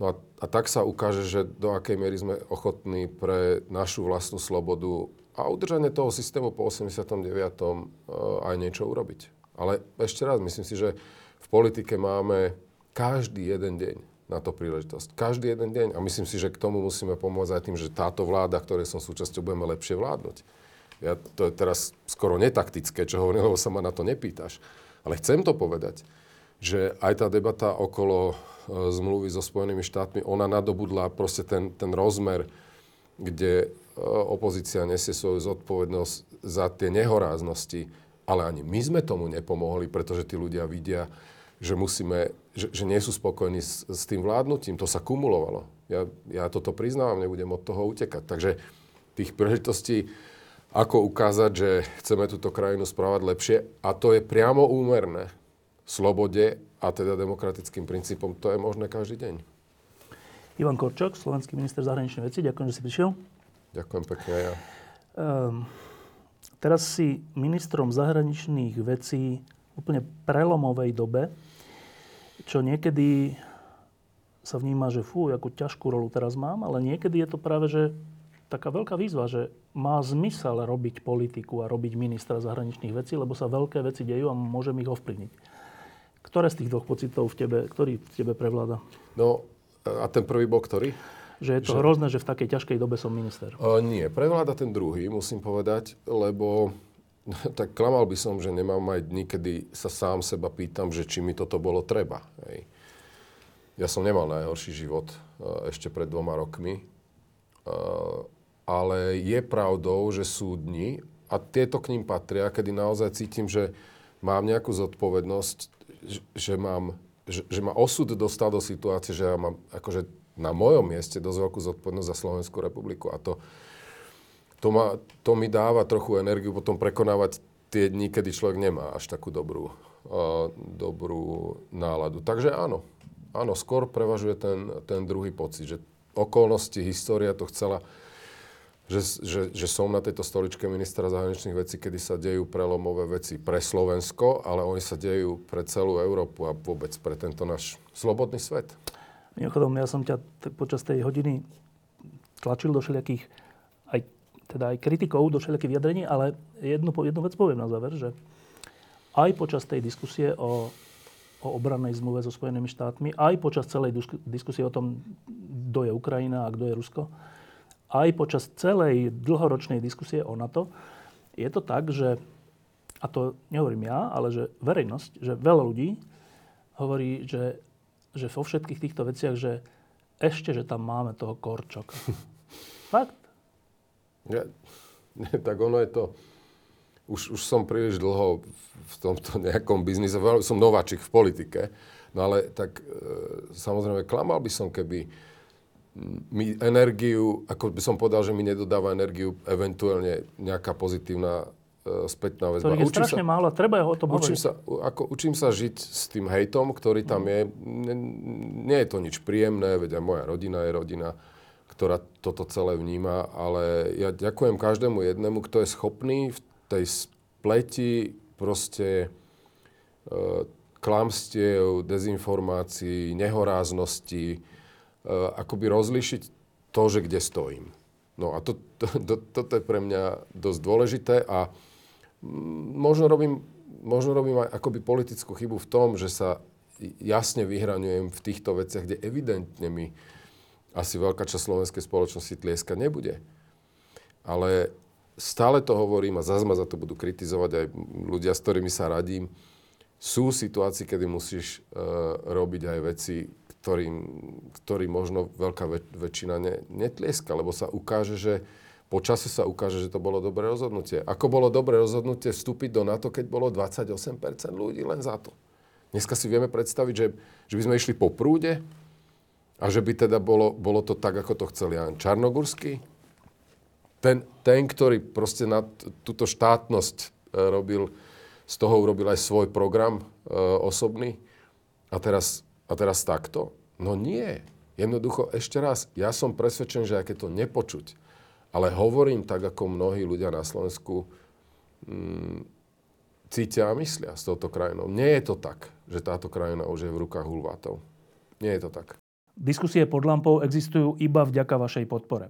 S2: No a, a tak sa ukáže, že do akej miery sme ochotní pre našu vlastnú slobodu a udržanie toho systému po 89. Uh, aj niečo urobiť. Ale ešte raz, myslím si, že v politike máme každý jeden deň na to príležitosť. Každý jeden deň. A myslím si, že k tomu musíme pomôcť aj tým, že táto vláda, ktorej som súčasťou, budeme lepšie vládnuť. Ja, to je teraz skoro netaktické, čo hovorím, lebo sa ma na to nepýtaš. Ale chcem to povedať, že aj tá debata okolo e, zmluvy so Spojenými štátmi, ona nadobudla proste ten, ten rozmer, kde opozícia nesie svoju zodpovednosť za tie nehoráznosti, ale ani my sme tomu nepomohli, pretože tí ľudia vidia, že musíme, že, že nie sú spokojní s, s tým vládnutím. To sa kumulovalo. Ja, ja toto priznávam, nebudem od toho utekať. Takže tých príležitostí, ako ukázať, že chceme túto krajinu správať lepšie, a to je priamo úmerné slobode a teda demokratickým princípom, to je možné každý deň.
S1: Ivan Korčok, slovenský minister zahraničných vecí, ďakujem, že si prišiel.
S2: Ďakujem pekne ja. Um,
S1: teraz si ministrom zahraničných vecí úplne prelomovej dobe čo niekedy sa vníma, že fú, akú ťažkú rolu teraz mám, ale niekedy je to práve, že taká veľká výzva, že má zmysel robiť politiku a robiť ministra zahraničných vecí, lebo sa veľké veci dejú a môžem ich ovplyvniť. Ktoré z tých dvoch pocitov v tebe, ktorý v tebe prevláda?
S2: No, a ten prvý bol ktorý?
S1: Že je to že... hrozné, že v takej ťažkej dobe som minister.
S2: O, nie, prevláda ten druhý, musím povedať, lebo tak klamal by som, že nemám aj dní, kedy sa sám seba pýtam, že či mi toto bolo treba. Hej. Ja som nemal najhorší život uh, ešte pred dvoma rokmi, uh, ale je pravdou, že sú dni, a tieto k ním patria, kedy naozaj cítim, že mám nejakú zodpovednosť, že, že, mám, že, že ma osud dostal do situácie, že ja mám akože na mojom mieste dosť veľkú zodpovednosť za Slovenskú republiku. A to, to, ma, to mi dáva trochu energiu potom prekonávať tie dni, kedy človek nemá až takú dobrú, uh, dobrú náladu. Takže áno, áno, skôr prevažuje ten, ten druhý pocit, že okolnosti, história to chcela, že, že, že som na tejto stoličke ministra zahraničných vecí, kedy sa dejú prelomové veci pre Slovensko, ale oni sa dejú pre celú Európu a vôbec pre tento náš slobodný svet.
S1: Mimochodom, ja som ťa počas tej hodiny tlačil do všelijakých aj teda aj kritikov do všelijakých vyjadrení, ale jednu, jednu vec poviem na záver, že aj počas tej diskusie o, o obrannej zmluve so Spojenými štátmi, aj počas celej diskusie o tom, kto je Ukrajina a kto je Rusko, aj počas celej dlhoročnej diskusie o NATO, je to tak, že, a to nehovorím ja, ale že verejnosť, že veľa ľudí hovorí, že, že vo všetkých týchto veciach, že ešte, že tam máme toho Korčoka. Fakt.
S2: Ja, tak ono je to... Už, už som príliš dlho v tomto nejakom biznise, som nováčik v politike, no ale tak e, samozrejme klamal by som, keby mi energiu, ako by som povedal, že mi nedodáva energiu eventuálne nejaká pozitívna spätná väzba.
S1: Ktorých je učím strašne sa, málo, treba ho o tom
S2: učím
S1: hovoriť.
S2: Sa, ako, učím sa žiť s tým hejtom, ktorý tam mm. je. Nie, nie je to nič príjemné, veď aj moja rodina je rodina ktorá toto celé vníma, ale ja ďakujem každému jednému, kto je schopný v tej spleti proste e, klamstiev, dezinformácií, nehoráznosti, e, akoby rozlišiť to, že kde stojím. No a to, to, to, toto je pre mňa dosť dôležité a možno robím, možno robím aj akoby politickú chybu v tom, že sa jasne vyhraňujem v týchto veciach, kde evidentne mi asi veľká časť slovenskej spoločnosti tlieska nebude. Ale stále to hovorím a zase ma za to budú kritizovať aj ľudia, s ktorými sa radím. Sú situácie, kedy musíš uh, robiť aj veci, ktorým, ktorý možno veľká väč- väčšina ne, netlieska, lebo sa ukáže, že po čase sa ukáže, že to bolo dobré rozhodnutie. Ako bolo dobré rozhodnutie vstúpiť do NATO, keď bolo 28% ľudí len za to. Dneska si vieme predstaviť, že, že by sme išli po prúde a že by teda bolo, bolo to tak, ako to chcel Jan Čarnogurský. Ten, ten ktorý proste na túto štátnosť e, robil, z toho urobil aj svoj program e, osobný. A teraz a teraz takto? No nie. Jednoducho, ešte raz, ja som presvedčený, že aké to nepočuť, ale hovorím tak, ako mnohí ľudia na Slovensku mm, cítia a myslia s touto krajinou. Nie je to tak, že táto krajina už je v rukách hulvátov. Nie je to tak.
S1: Diskusie pod lampou existujú iba vďaka vašej podpore.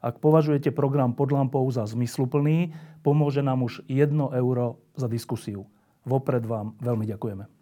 S1: Ak považujete program pod lampou za zmysluplný, pomôže nám už 1 euro za diskusiu. Vopred vám veľmi ďakujeme.